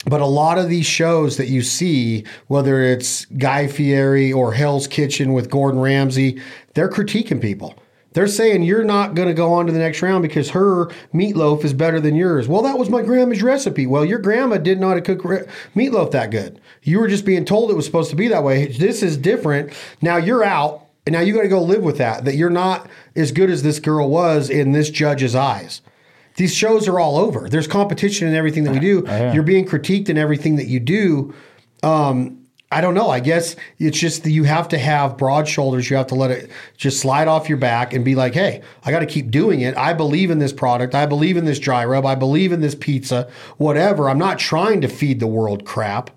But a lot of these shows that you see, whether it's Guy Fieri or Hell's Kitchen with Gordon Ramsay, they're critiquing people. They're saying you're not going to go on to the next round because her meatloaf is better than yours. Well, that was my grandma's recipe. Well, your grandma didn't know how to cook re- meatloaf that good. You were just being told it was supposed to be that way. This is different. Now you're out, and now you got to go live with that. That you're not as good as this girl was in this judge's eyes. These shows are all over. There's competition in everything that we do. You're being critiqued in everything that you do. Um, I don't know. I guess it's just that you have to have broad shoulders. You have to let it just slide off your back and be like, hey, I got to keep doing it. I believe in this product. I believe in this dry rub. I believe in this pizza, whatever. I'm not trying to feed the world crap.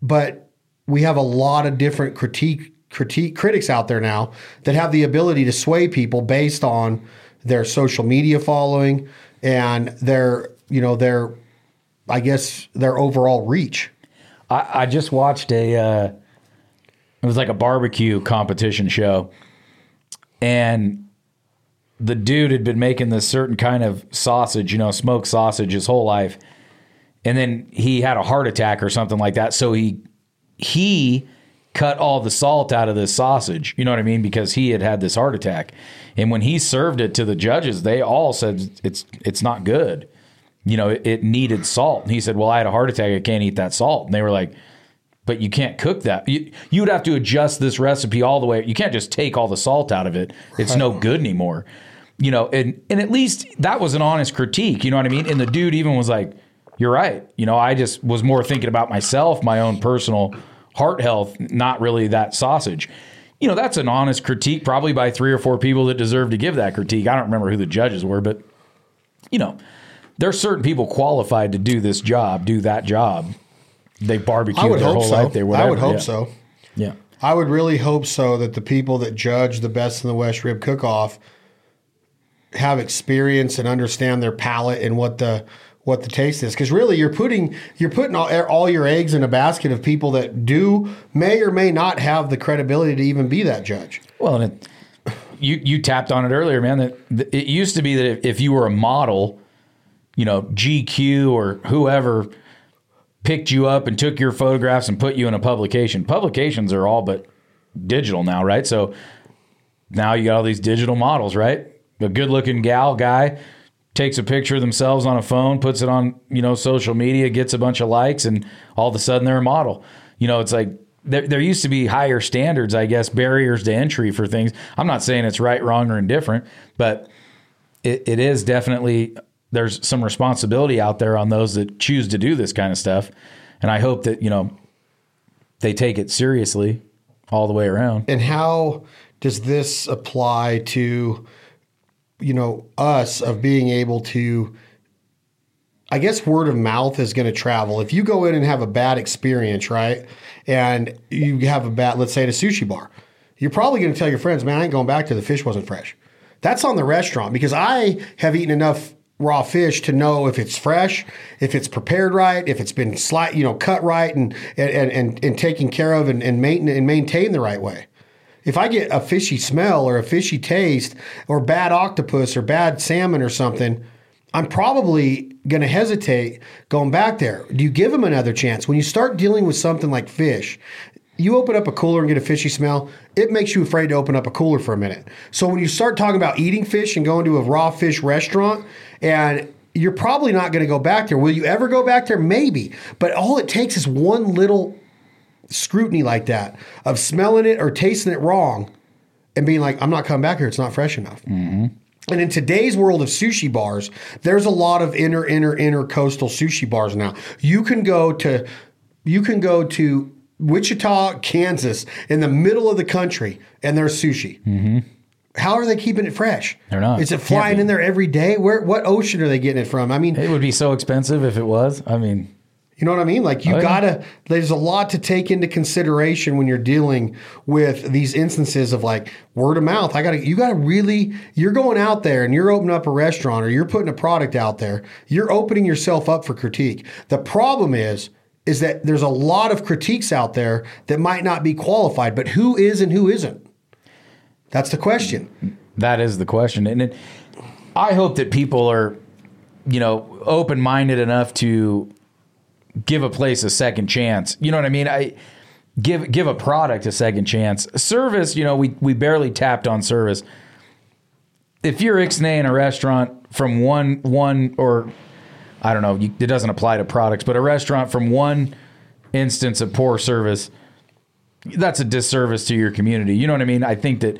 But we have a lot of different critique critique critics out there now that have the ability to sway people based on their social media following and their you know their I guess their overall reach. I, I just watched a uh, it was like a barbecue competition show. And the dude had been making this certain kind of sausage you know smoked sausage his whole life. And then he had a heart attack or something like that. So he he cut all the salt out of this sausage you know what i mean because he had had this heart attack and when he served it to the judges they all said it's it's not good you know, it, it needed salt. And he said, Well, I had a heart attack. I can't eat that salt. And they were like, But you can't cook that. You, you would have to adjust this recipe all the way. You can't just take all the salt out of it. It's no good anymore. You know, and, and at least that was an honest critique. You know what I mean? And the dude even was like, You're right. You know, I just was more thinking about myself, my own personal heart health, not really that sausage. You know, that's an honest critique, probably by three or four people that deserve to give that critique. I don't remember who the judges were, but, you know, there are certain people qualified to do this job, do that job. They barbecued I their whole so. life. They whatever. I would hope yeah. so. Yeah. I would really hope so that the people that judge the best in the West Rib Cook Off have experience and understand their palate and what the what the taste is. Because really, you're putting you're putting all, er, all your eggs in a basket of people that do may or may not have the credibility to even be that judge. Well, and it, you you tapped on it earlier, man. That that it used to be that if, if you were a model, you know, GQ or whoever picked you up and took your photographs and put you in a publication. Publications are all but digital now, right? So now you got all these digital models, right? A good-looking gal guy takes a picture of themselves on a phone, puts it on, you know, social media, gets a bunch of likes, and all of a sudden they're a model. You know, it's like there, there used to be higher standards, I guess, barriers to entry for things. I'm not saying it's right, wrong, or indifferent, but it, it is definitely there's some responsibility out there on those that choose to do this kind of stuff, and I hope that you know they take it seriously all the way around. And how does this apply to you know us of being able to I guess word of mouth is going to travel. If you go in and have a bad experience, right? And you have a bad, let's say at a sushi bar, you're probably going to tell your friends, man, I ain't going back to the fish wasn't fresh. That's on the restaurant because I have eaten enough raw fish to know if it's fresh, if it's prepared right, if it's been slight, you know, cut right and and and, and taken care of and, and maintain and maintained the right way. If I get a fishy smell or a fishy taste or bad octopus or bad salmon or something, I'm probably going to hesitate going back there. Do you give them another chance? When you start dealing with something like fish, you open up a cooler and get a fishy smell, it makes you afraid to open up a cooler for a minute. So when you start talking about eating fish and going to a raw fish restaurant and you're probably not going to go back there. Will you ever go back there? Maybe. But all it takes is one little scrutiny like that of smelling it or tasting it wrong and being like, I'm not coming back here. It's not fresh enough. Mm-hmm. And in today's world of sushi bars, there's a lot of inner, inner, inner coastal sushi bars now. You can go to, you can go to Wichita, Kansas, in the middle of the country, and there's sushi. Mm-hmm. How are they keeping it fresh? They're not. Is it flying in there every day? Where? What ocean are they getting it from? I mean, It would be so expensive if it was. I mean, you know what I mean? Like you Oh, yeah. gotta. There's a lot to take into consideration when you're dealing with these instances of like word of mouth. I gotta. You gotta really. You're going out there and you're opening up a restaurant or you're putting a product out there. You're opening yourself up for critique. The problem is. Is that there's a lot of critiques out there that might not be qualified, but who is and who isn't? That's the question. that is the question. And it, I hope that people are, you know, open minded enough to give a place a second chance. You know what I mean? I give give a product a second chance. Service, you know, we we barely tapped on service. If you're ixnay in a restaurant from one one or I don't know, you, it doesn't apply to products, but a restaurant from one instance of poor service, that's a disservice to your community. You know what I mean? I think that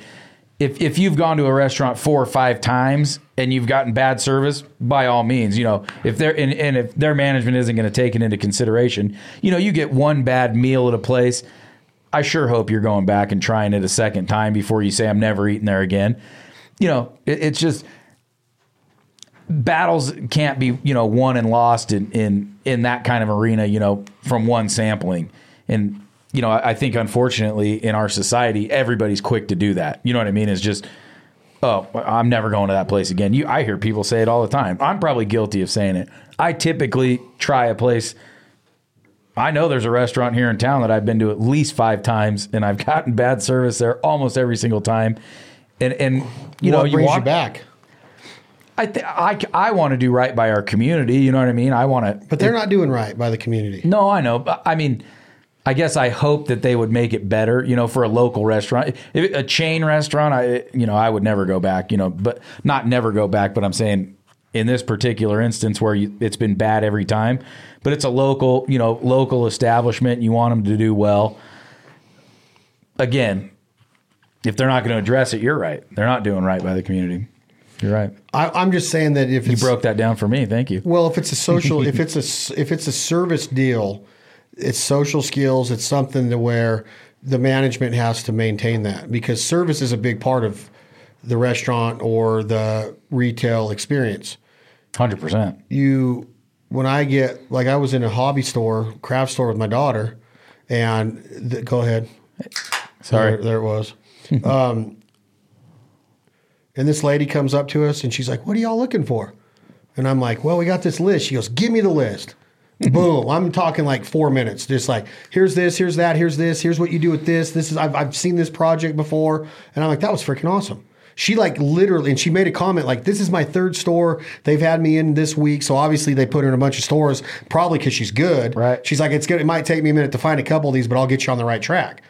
if if you've gone to a restaurant four or five times and you've gotten bad service, by all means, you know, if they're and, and if their management isn't going to take it into consideration, you know, you get one bad meal at a place. I sure hope you're going back and trying it a second time before you say I'm never eating there again. You know, it, it's just battles can't be you know won and lost in in in that kind of arena you know from one sampling and you know I, I think unfortunately in our society everybody's quick to do that you know what i mean it's just oh i'm never going to that place again you i hear people say it all the time i'm probably guilty of saying it i typically try a place I know there's a restaurant here in town that I've been to at least five times, and I've gotten bad service there almost every single time. And and you know you brings walk you back? I th- I I want to do right by our community. You know what I mean? I want to. But they're not doing right by the community. No, I know. But I mean, I guess I hope that they would make it better. You know, for a local restaurant, if a chain restaurant, I you know I would never go back. You know, but not never go back. But I'm saying in this particular instance where you, it's been bad every time, but it's a local you know local establishment. You want them to do well. Again, if they're not going to address it, you're right. They're not doing right by the community. You're right. I, I'm just saying that if You broke that down for me. Thank you. Well, if it's a social, if it's a if it's a service deal, it's social skills. It's something to where the management has to maintain that because service is a big part of the restaurant or the retail experience. Hundred percent. You, when I get like I was in a hobby store, craft store with my daughter, and go ahead. Sorry. There, there it was. um, and this lady comes up to us and she's like, What are y'all looking for? And I'm like, Well, we got this list. She goes, Give me the list. Boom. I'm talking like four minutes. Just like, here's this, here's that, here's this, here's what you do with this. This is, I've, I've seen this project before. And I'm like, That was freaking awesome. She like literally, and she made a comment like, "This is my third store. They've had me in this week, so obviously they put her in a bunch of stores, probably because she's good. Right. She's like, it's good. It might take me a minute to find a couple of these, but I'll get you on the right track.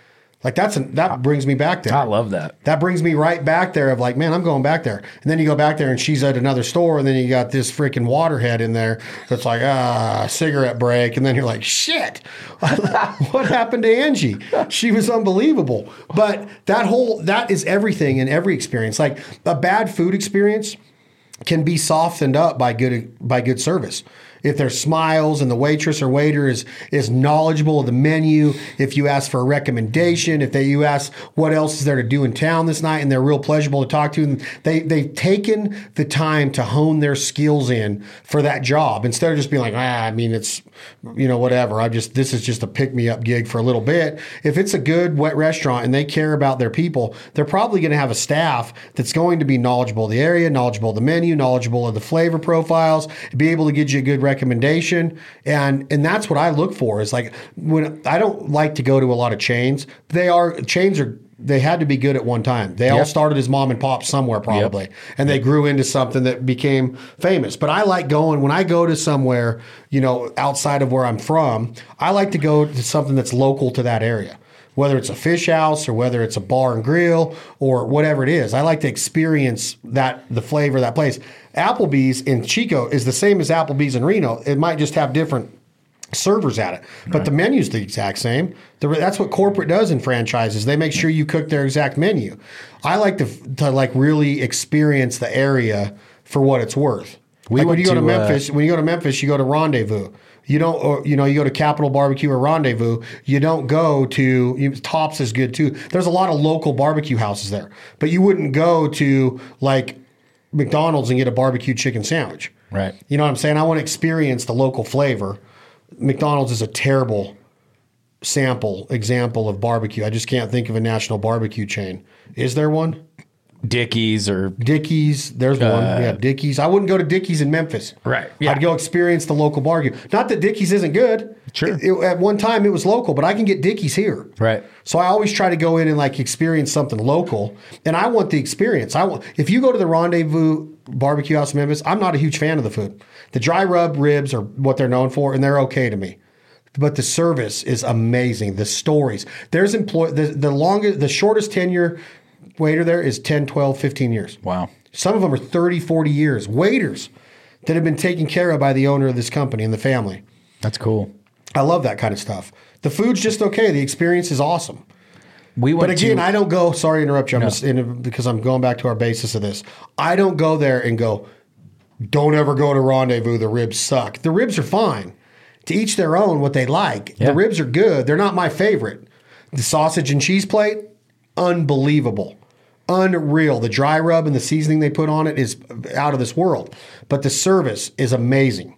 Like that's an, that brings me back there. I love that. That brings me right back there of like, man, I'm going back there. And then you go back there and she's at another store, and then you got this freaking waterhead in there that's like, ah, cigarette break. And then you're like, shit, what happened to Angie? She was unbelievable. But that whole, that is everything in every experience. Like a bad food experience can be softened up by good by good service. If there's smiles and the waitress or waiter is is knowledgeable of the menu, if you ask for a recommendation, if they you ask what else is there to do in town this night, and they're real pleasurable to talk to, and they they've taken the time to hone their skills in for that job instead of just being like, ah, I mean, it's you know whatever. I just this is just a pick me up gig for a little bit. If it's a good wet restaurant and they care about their people, they're probably going to have a staff that's going to be knowledgeable of the area, knowledgeable of the menu, knowledgeable of the flavor profiles, be able to give you a good recommendation. And and that's what I look for is like when I don't like to go to a lot of chains. They are chains are they had to be good at one time. They all started as mom and pop somewhere probably, and they grew into something that became famous. But I like going when I go to somewhere, you know, outside of where I'm from. I like to go to something that's local to that area. Whether it's a fish house or whether it's a bar and grill or whatever it is, I like to experience that the flavor of that place. Applebee's in Chico is the same as Applebee's in Reno. It might just have different servers at it, but the menu's the exact same. The, that's what corporate does in franchises. They make sure you cook their exact menu. I like to to like really experience the area for what it's worth. We like when you go to, to, uh, Memphis, when you go to Memphis, you go to Rendezvous. You don't, or, you know, you go to Capital Barbecue or Rendezvous. You don't go to you, Tops is good too. There's a lot of local barbecue houses there, but you wouldn't go to like McDonald's and get a barbecue chicken sandwich. Right. You know what I'm saying? I want to experience the local flavor. McDonald's is a terrible sample example of barbecue. I just can't think of a national barbecue chain. Is there one? Dickey's or Dickey's. There's one. Uh, yeah, Dickey's. I wouldn't go to Dickey's in Memphis. Right, yeah. I'd go experience the local barbecue. Not that Dickey's isn't good. Sure. It- it- at one time, it was local, but I can get Dickey's here. Right. So I always try to go in and like experience something local, and I want the experience. I want if you go to the Rendezvous Barbecue House in Memphis, I'm not a huge fan of the food. The dry rub ribs are what they're known for, and they're okay to me. But the service is amazing. The stories. There's employ the, the longest, the shortest tenure waiter there is 10, 12, 15 years. wow. Some of them are 30, 40 years. Waiters that have been taken care of by the owner of this company and the family. That's cool. I love that kind of stuff. The food's just okay. The experience is awesome. We went But again, to I don't go. Sorry to interrupt you. I'm just in, because I'm going back to our basis of this. I don't go there and go. Don't ever go to Rendezvous. The ribs suck. The ribs are fine. To each their own. What they like. Yeah. The ribs are good. They're not my favorite. The sausage and cheese plate, unbelievable, unreal. The dry rub and the seasoning they put on it is out of this world. But the service is amazing.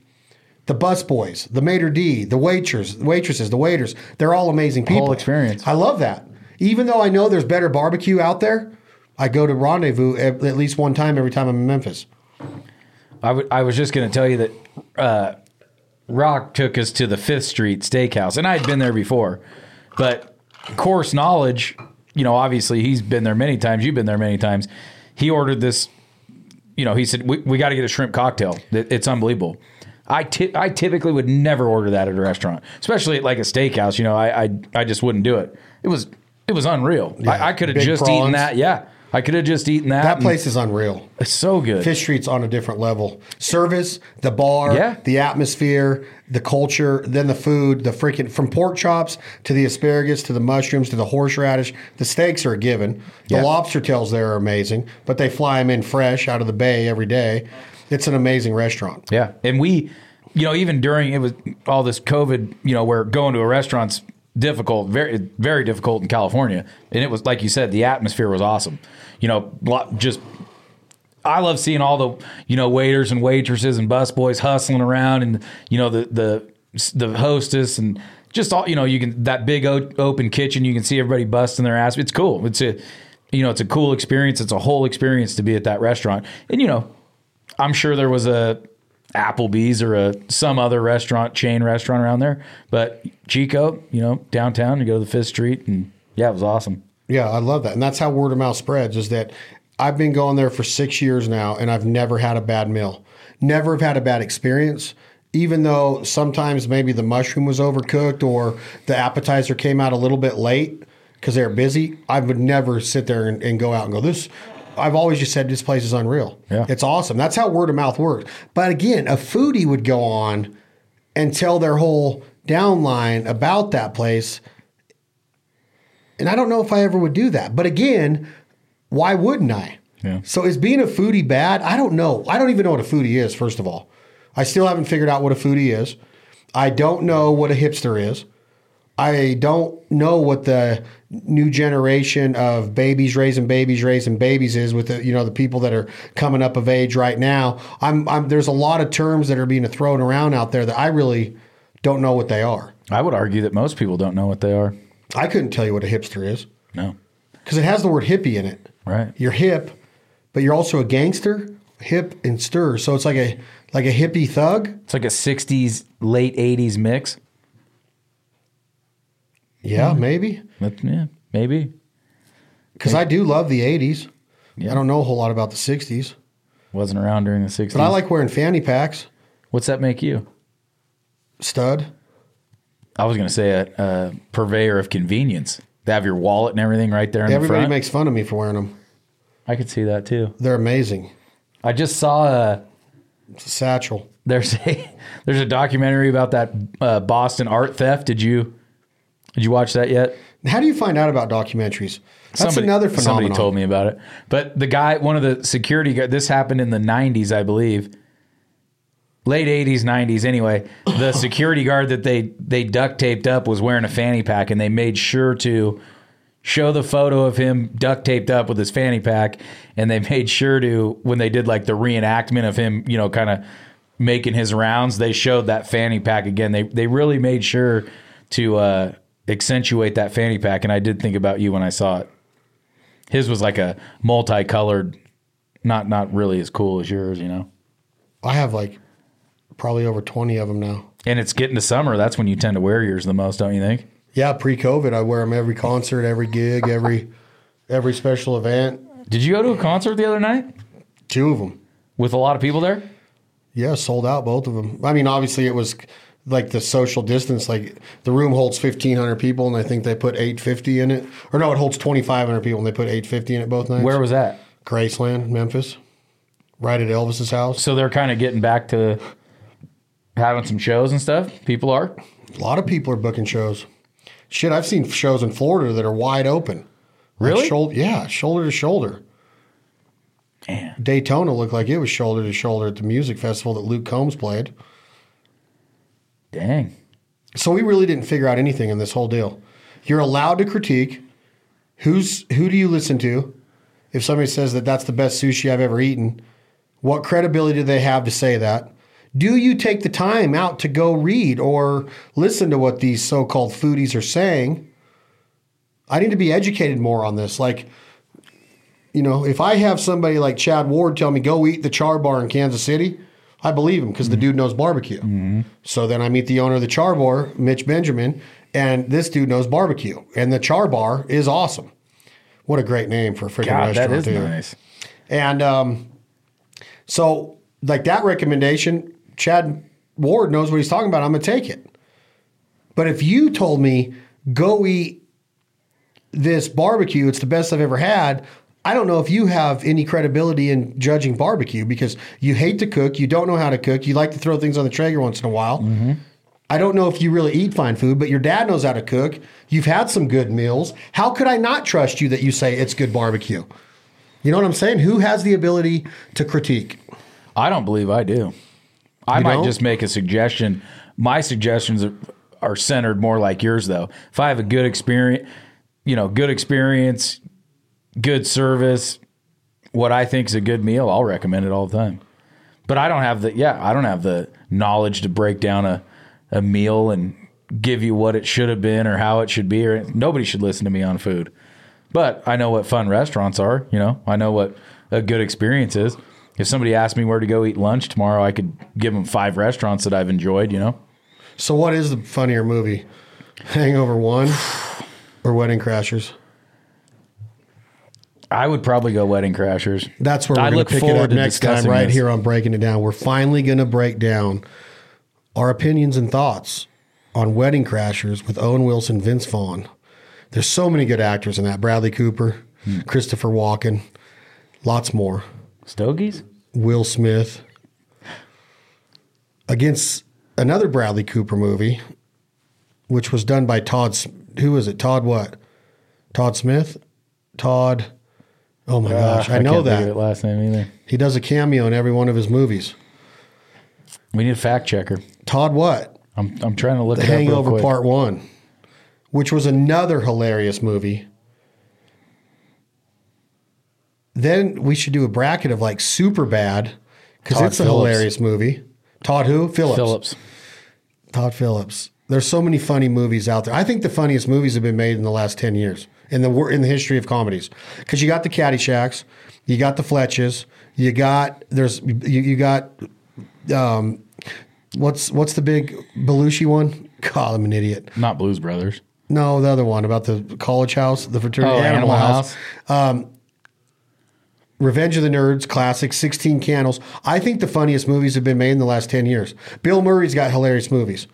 The busboys, the maitre d, the waitress, waitresses, the waiters, they're all amazing people. Whole experience. I love that. Even though I know there's better barbecue out there, I go to Rendezvous at at least one time every time I'm in Memphis. I, w- I was just going to tell you that uh, Rock took us to the Fifth Street Steakhouse, and I had been there before, but course knowledge, you know, obviously he's been there many times. You've been there many times. He ordered this. You know, he said we, we got to get a shrimp cocktail. It's unbelievable. I I typically would never order that at a restaurant, especially at like a steakhouse. You know, I I, I just wouldn't do it. It was it was unreal. I, I could have just eaten that. Yeah, I could have just eaten that. That place is unreal. it's so good. Fifth Street's on a different level. Service, the bar, Yeah. the atmosphere, the culture, then the food, the freaking from pork chops to the asparagus to the mushrooms to the horseradish. The steaks are a given. The Yeah. lobster tails there are amazing, but they fly them in fresh out of the bay every day. It's an amazing restaurant. Yeah, and we, you know, even during it was all this COVID, you know, where going to a restaurant's difficult, very very difficult in California, and it was like you said, the atmosphere was awesome. You know, just I love seeing all the you know waiters and waitresses and busboys hustling around, and you know the the the hostess and just all you know you can that big open kitchen you can see everybody busting their ass. It's cool. It's a you know it's a cool experience. It's a whole experience to be at that restaurant, and you know I'm sure there was a Applebee's or a some other restaurant chain restaurant around there, but Chico, you know, downtown, you go to the Fifth Street, and yeah, it was awesome. Yeah, I love that. And that's how word of mouth spreads is that I've been going there for six years now and I've never had a bad meal. Never have had a bad experience. Even though sometimes maybe the mushroom was overcooked or the appetizer came out a little bit late because they were busy, I would never sit there and, and go out and go, This I've always just said this place is unreal. Yeah. It's awesome. That's how word of mouth works. But again, a foodie would go on and tell their whole downline about that place and I don't know if I ever would do that. But again, why wouldn't I? Yeah. So is being a foodie bad? I don't know. I don't even know what a foodie is, first of all. I still haven't figured out what a foodie is. I don't know what a hipster is. I don't know what the new generation of babies raising babies raising babies is with the you know the people that are coming up of age right now. I'm, I'm there's a lot of terms that are being thrown around out there that I really don't know what they are. I would argue that most people don't know what they are. I couldn't tell you what a hipster is. No, because it has the word hippie in it. Right. You're hip, but you're also a gangster, hip and stir. So it's like a like a hippie thug. it's like a '60s, late '80s mix. Yeah, maybe. But, yeah, maybe. because I do love the '80s. Yeah. I don't know a whole lot about the '60s, Wasn't around during the 60s. but I like wearing fanny packs. What's that make you? Stud. I was going to say a, a purveyor of convenience. They have your wallet and everything right there in the Everybody front. makes fun of me for wearing them. I could see that too. They're amazing. I just saw a It's a satchel. there's a there's a documentary about that uh, Boston art theft. Did you did you watch that yet? How do you find out about documentaries? That's another phenomenon. Somebody told me about it. But the guy, one of the security guys, this happened in the 90s, I believe. Late 80s, 90s. Anyway, the security guard that they they duct taped up was wearing a fanny pack, and they made sure to show the photo of him duct taped up with his fanny pack, and they made sure to when they did like the reenactment of him, you know, kind of making his rounds, they showed that fanny pack again. They they really made sure to uh, accentuate that fanny pack, and I did think about you when I saw it. His was like a multicolored, not not really as cool as yours, you know. I have like probably over 20 of them now. And it's getting to summer. That's when you tend to wear yours the most, don't you think? Yeah, pre-COVID, I wear them every concert, every gig, every every special event. Did you go to a concert the other night Two of them. with a lot of people there? Yeah, sold out both of them. I mean, obviously it was like the social distance. Like the room holds 1,500 people, and I think they put 850 in it. Or no, it holds 2,500 people, and they put 850 in it both nights. Where was that? Graceland, Memphis, right at Elvis's house. So they're kind of getting back to having some shows and stuff. People are. A lot of people are booking shows. Shit, I've seen shows in Florida that are wide open. Like Really? shoulder, yeah, shoulder to shoulder. Man. Daytona looked like it was shoulder to shoulder at the music festival that Luke Combs played. Dang. So we really didn't figure out anything in this whole deal. You're allowed to critique. Who's who do you listen to? If somebody says that that's the best sushi I've ever eaten, what credibility do they have to say that? Do you take the time out to go read or listen to what these so-called foodies are saying? I need to be educated more on this. Like, you know, if I have somebody like Chad Ward tell me go eat the Char Bar in Kansas City, I believe him because the dude knows barbecue. So then I meet the owner of the Char Bar, Mitch Benjamin, and this dude knows barbecue. And the Char Bar is awesome. What a great name for a freaking God, restaurant, is too. nice. And um, so, like that recommendation, Chad Ward knows what he's talking about. I'm going to take it. But if you told me, go eat this barbecue, it's the best I've ever had, I don't know if you have any credibility in judging barbecue because you hate to cook, you don't know how to cook, you like to throw things on the Traeger once in a while. I don't know if you really eat fine food, but your dad knows how to cook. You've had some good meals. How could I not trust you that you say it's good barbecue? You know what I'm saying? Who has the ability to critique? I don't believe I do. I You might don't? just make a suggestion. My suggestions are centered more like yours, though. If I have a good experience, you know, good experience, good service, what I think is a good meal, I'll recommend it all the time. But I don't have the yeah, I don't have the knowledge to break down a, a meal and give you what it should have been or how it should be. Or nobody should listen to me on food. But I know what fun restaurants are. You know, I know what a good experience is. If somebody asked me where to go eat lunch tomorrow, I could give them five restaurants that I've enjoyed. You know, So, what is the funnier movie? Hangover 1 or Wedding Crashers? I would probably go Wedding Crashers. That's where we're going to pick it forward up to next time, right this. here on Breaking It Down. We're finally going to break down our opinions and thoughts on Wedding Crashers with Owen Wilson, Vince Vaughn. There's so many good actors in that. Bradley Cooper, Hmm. Christopher Walken, lots more. Stogies. Will Smith against another Bradley Cooper movie, which was done by Todd. Who is it? Todd what? Todd Smith? Todd. Oh my gosh, I, know can't think of that. it last name either. He does a cameo in every one of his movies. We need a fact checker. Todd what? I'm I'm trying to look at The it up real Hangover quick. Part 1, which was another hilarious movie. Then we should do a bracket of like super bad because Todd it's a Phillips. hilarious movie. Todd who? Phillips. Phillips. Todd Phillips. There's so many funny movies out there. I think the funniest movies have been made in the last ten years in the in the history of comedies. Because you got the Caddyshack, you got the Fletches, you got there's you, you got um, what's what's the big Belushi one? God, I'm an idiot. Not Blues Brothers. No, the other one about the college house, the fraternity Oh, Animal, Animal House. House. Revenge of the Nerds, classic, 16 Candles. I think the funniest movies have been made in the last 10 years. Bill Murray's got hilarious movies.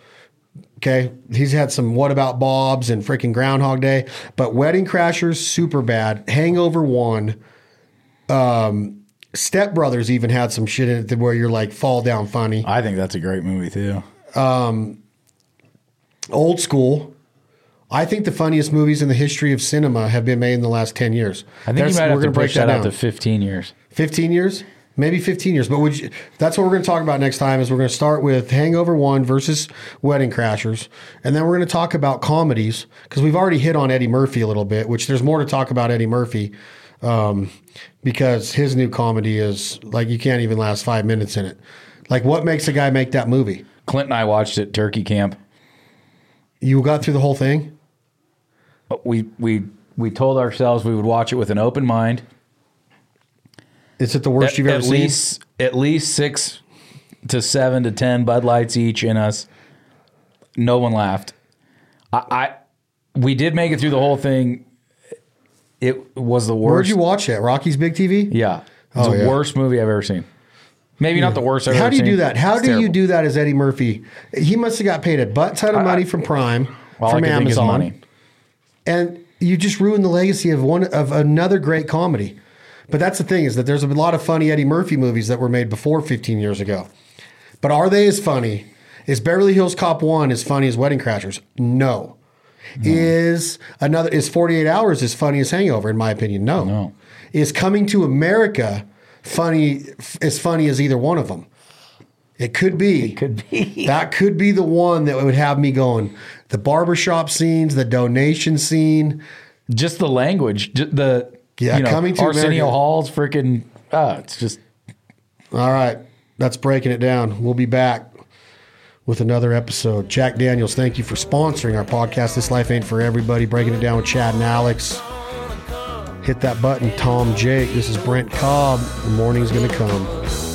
Okay. He's had some What About Bob's and freaking Groundhog Day, but Wedding Crashers, super bad. Hangover 1. Um, Step Brothers even had some shit in it where you're like fall down funny. I think that's a great movie too. Old school. I think the funniest movies in the history of cinema have been made in the last 10 years. I think That's- you might have we're to gonna break push that out down. to 15 years. 15 years maybe 15 years but would you, that's what we're going to talk about next time is we're going to start with hangover 1 versus wedding crashers and then we're going to talk about comedies because we've already hit on eddie murphy a little bit which there's more to talk about eddie murphy um, because his new comedy is like you can't even last five minutes in it like what makes a guy make that movie Clint and I watched it Turkey Camp. you got through the whole thing We we we told ourselves we would watch it with an open mind. Is it the worst At, you've ever at seen least at least six to seven to ten Bud Lights each in us. No one laughed. I, I we did make it through the whole thing. It was the worst. where'd you watch it? rocky's big tv yeah, it's Oh, the yeah. worst movie I've ever seen. Maybe not the worst. I've How do you seen. do that? How It's do you do that as Eddie Murphy? He must have got paid a butt ton of money from Prime, from I can think is Amazon, and you just ruined the legacy of one of another great comedy. But that's the thing is that there's a lot of funny Eddie Murphy movies that were made before 15 years ago. But are they as funny? Is Beverly Hills Cop 1 as funny as Wedding Crashers? No. Is another is 48 Hours as funny as Hangover in my opinion? No. No. Is Coming to America funny as funny as either one of them? It could be. It could be. That could be the one that would have me going. The barbershop scenes, the donation scene. Just the language, the Yeah, you know, coming to Arsenio America. Hall's freaking. Ah, it's just All right, that's breaking it down. We'll be back with another episode. Jack Daniels, thank you for sponsoring our podcast. This life ain't for everybody. Breaking it down with Chad and Alex. Hit that button, Tom Jake. This is Brent Cobb. The morning's gonna come.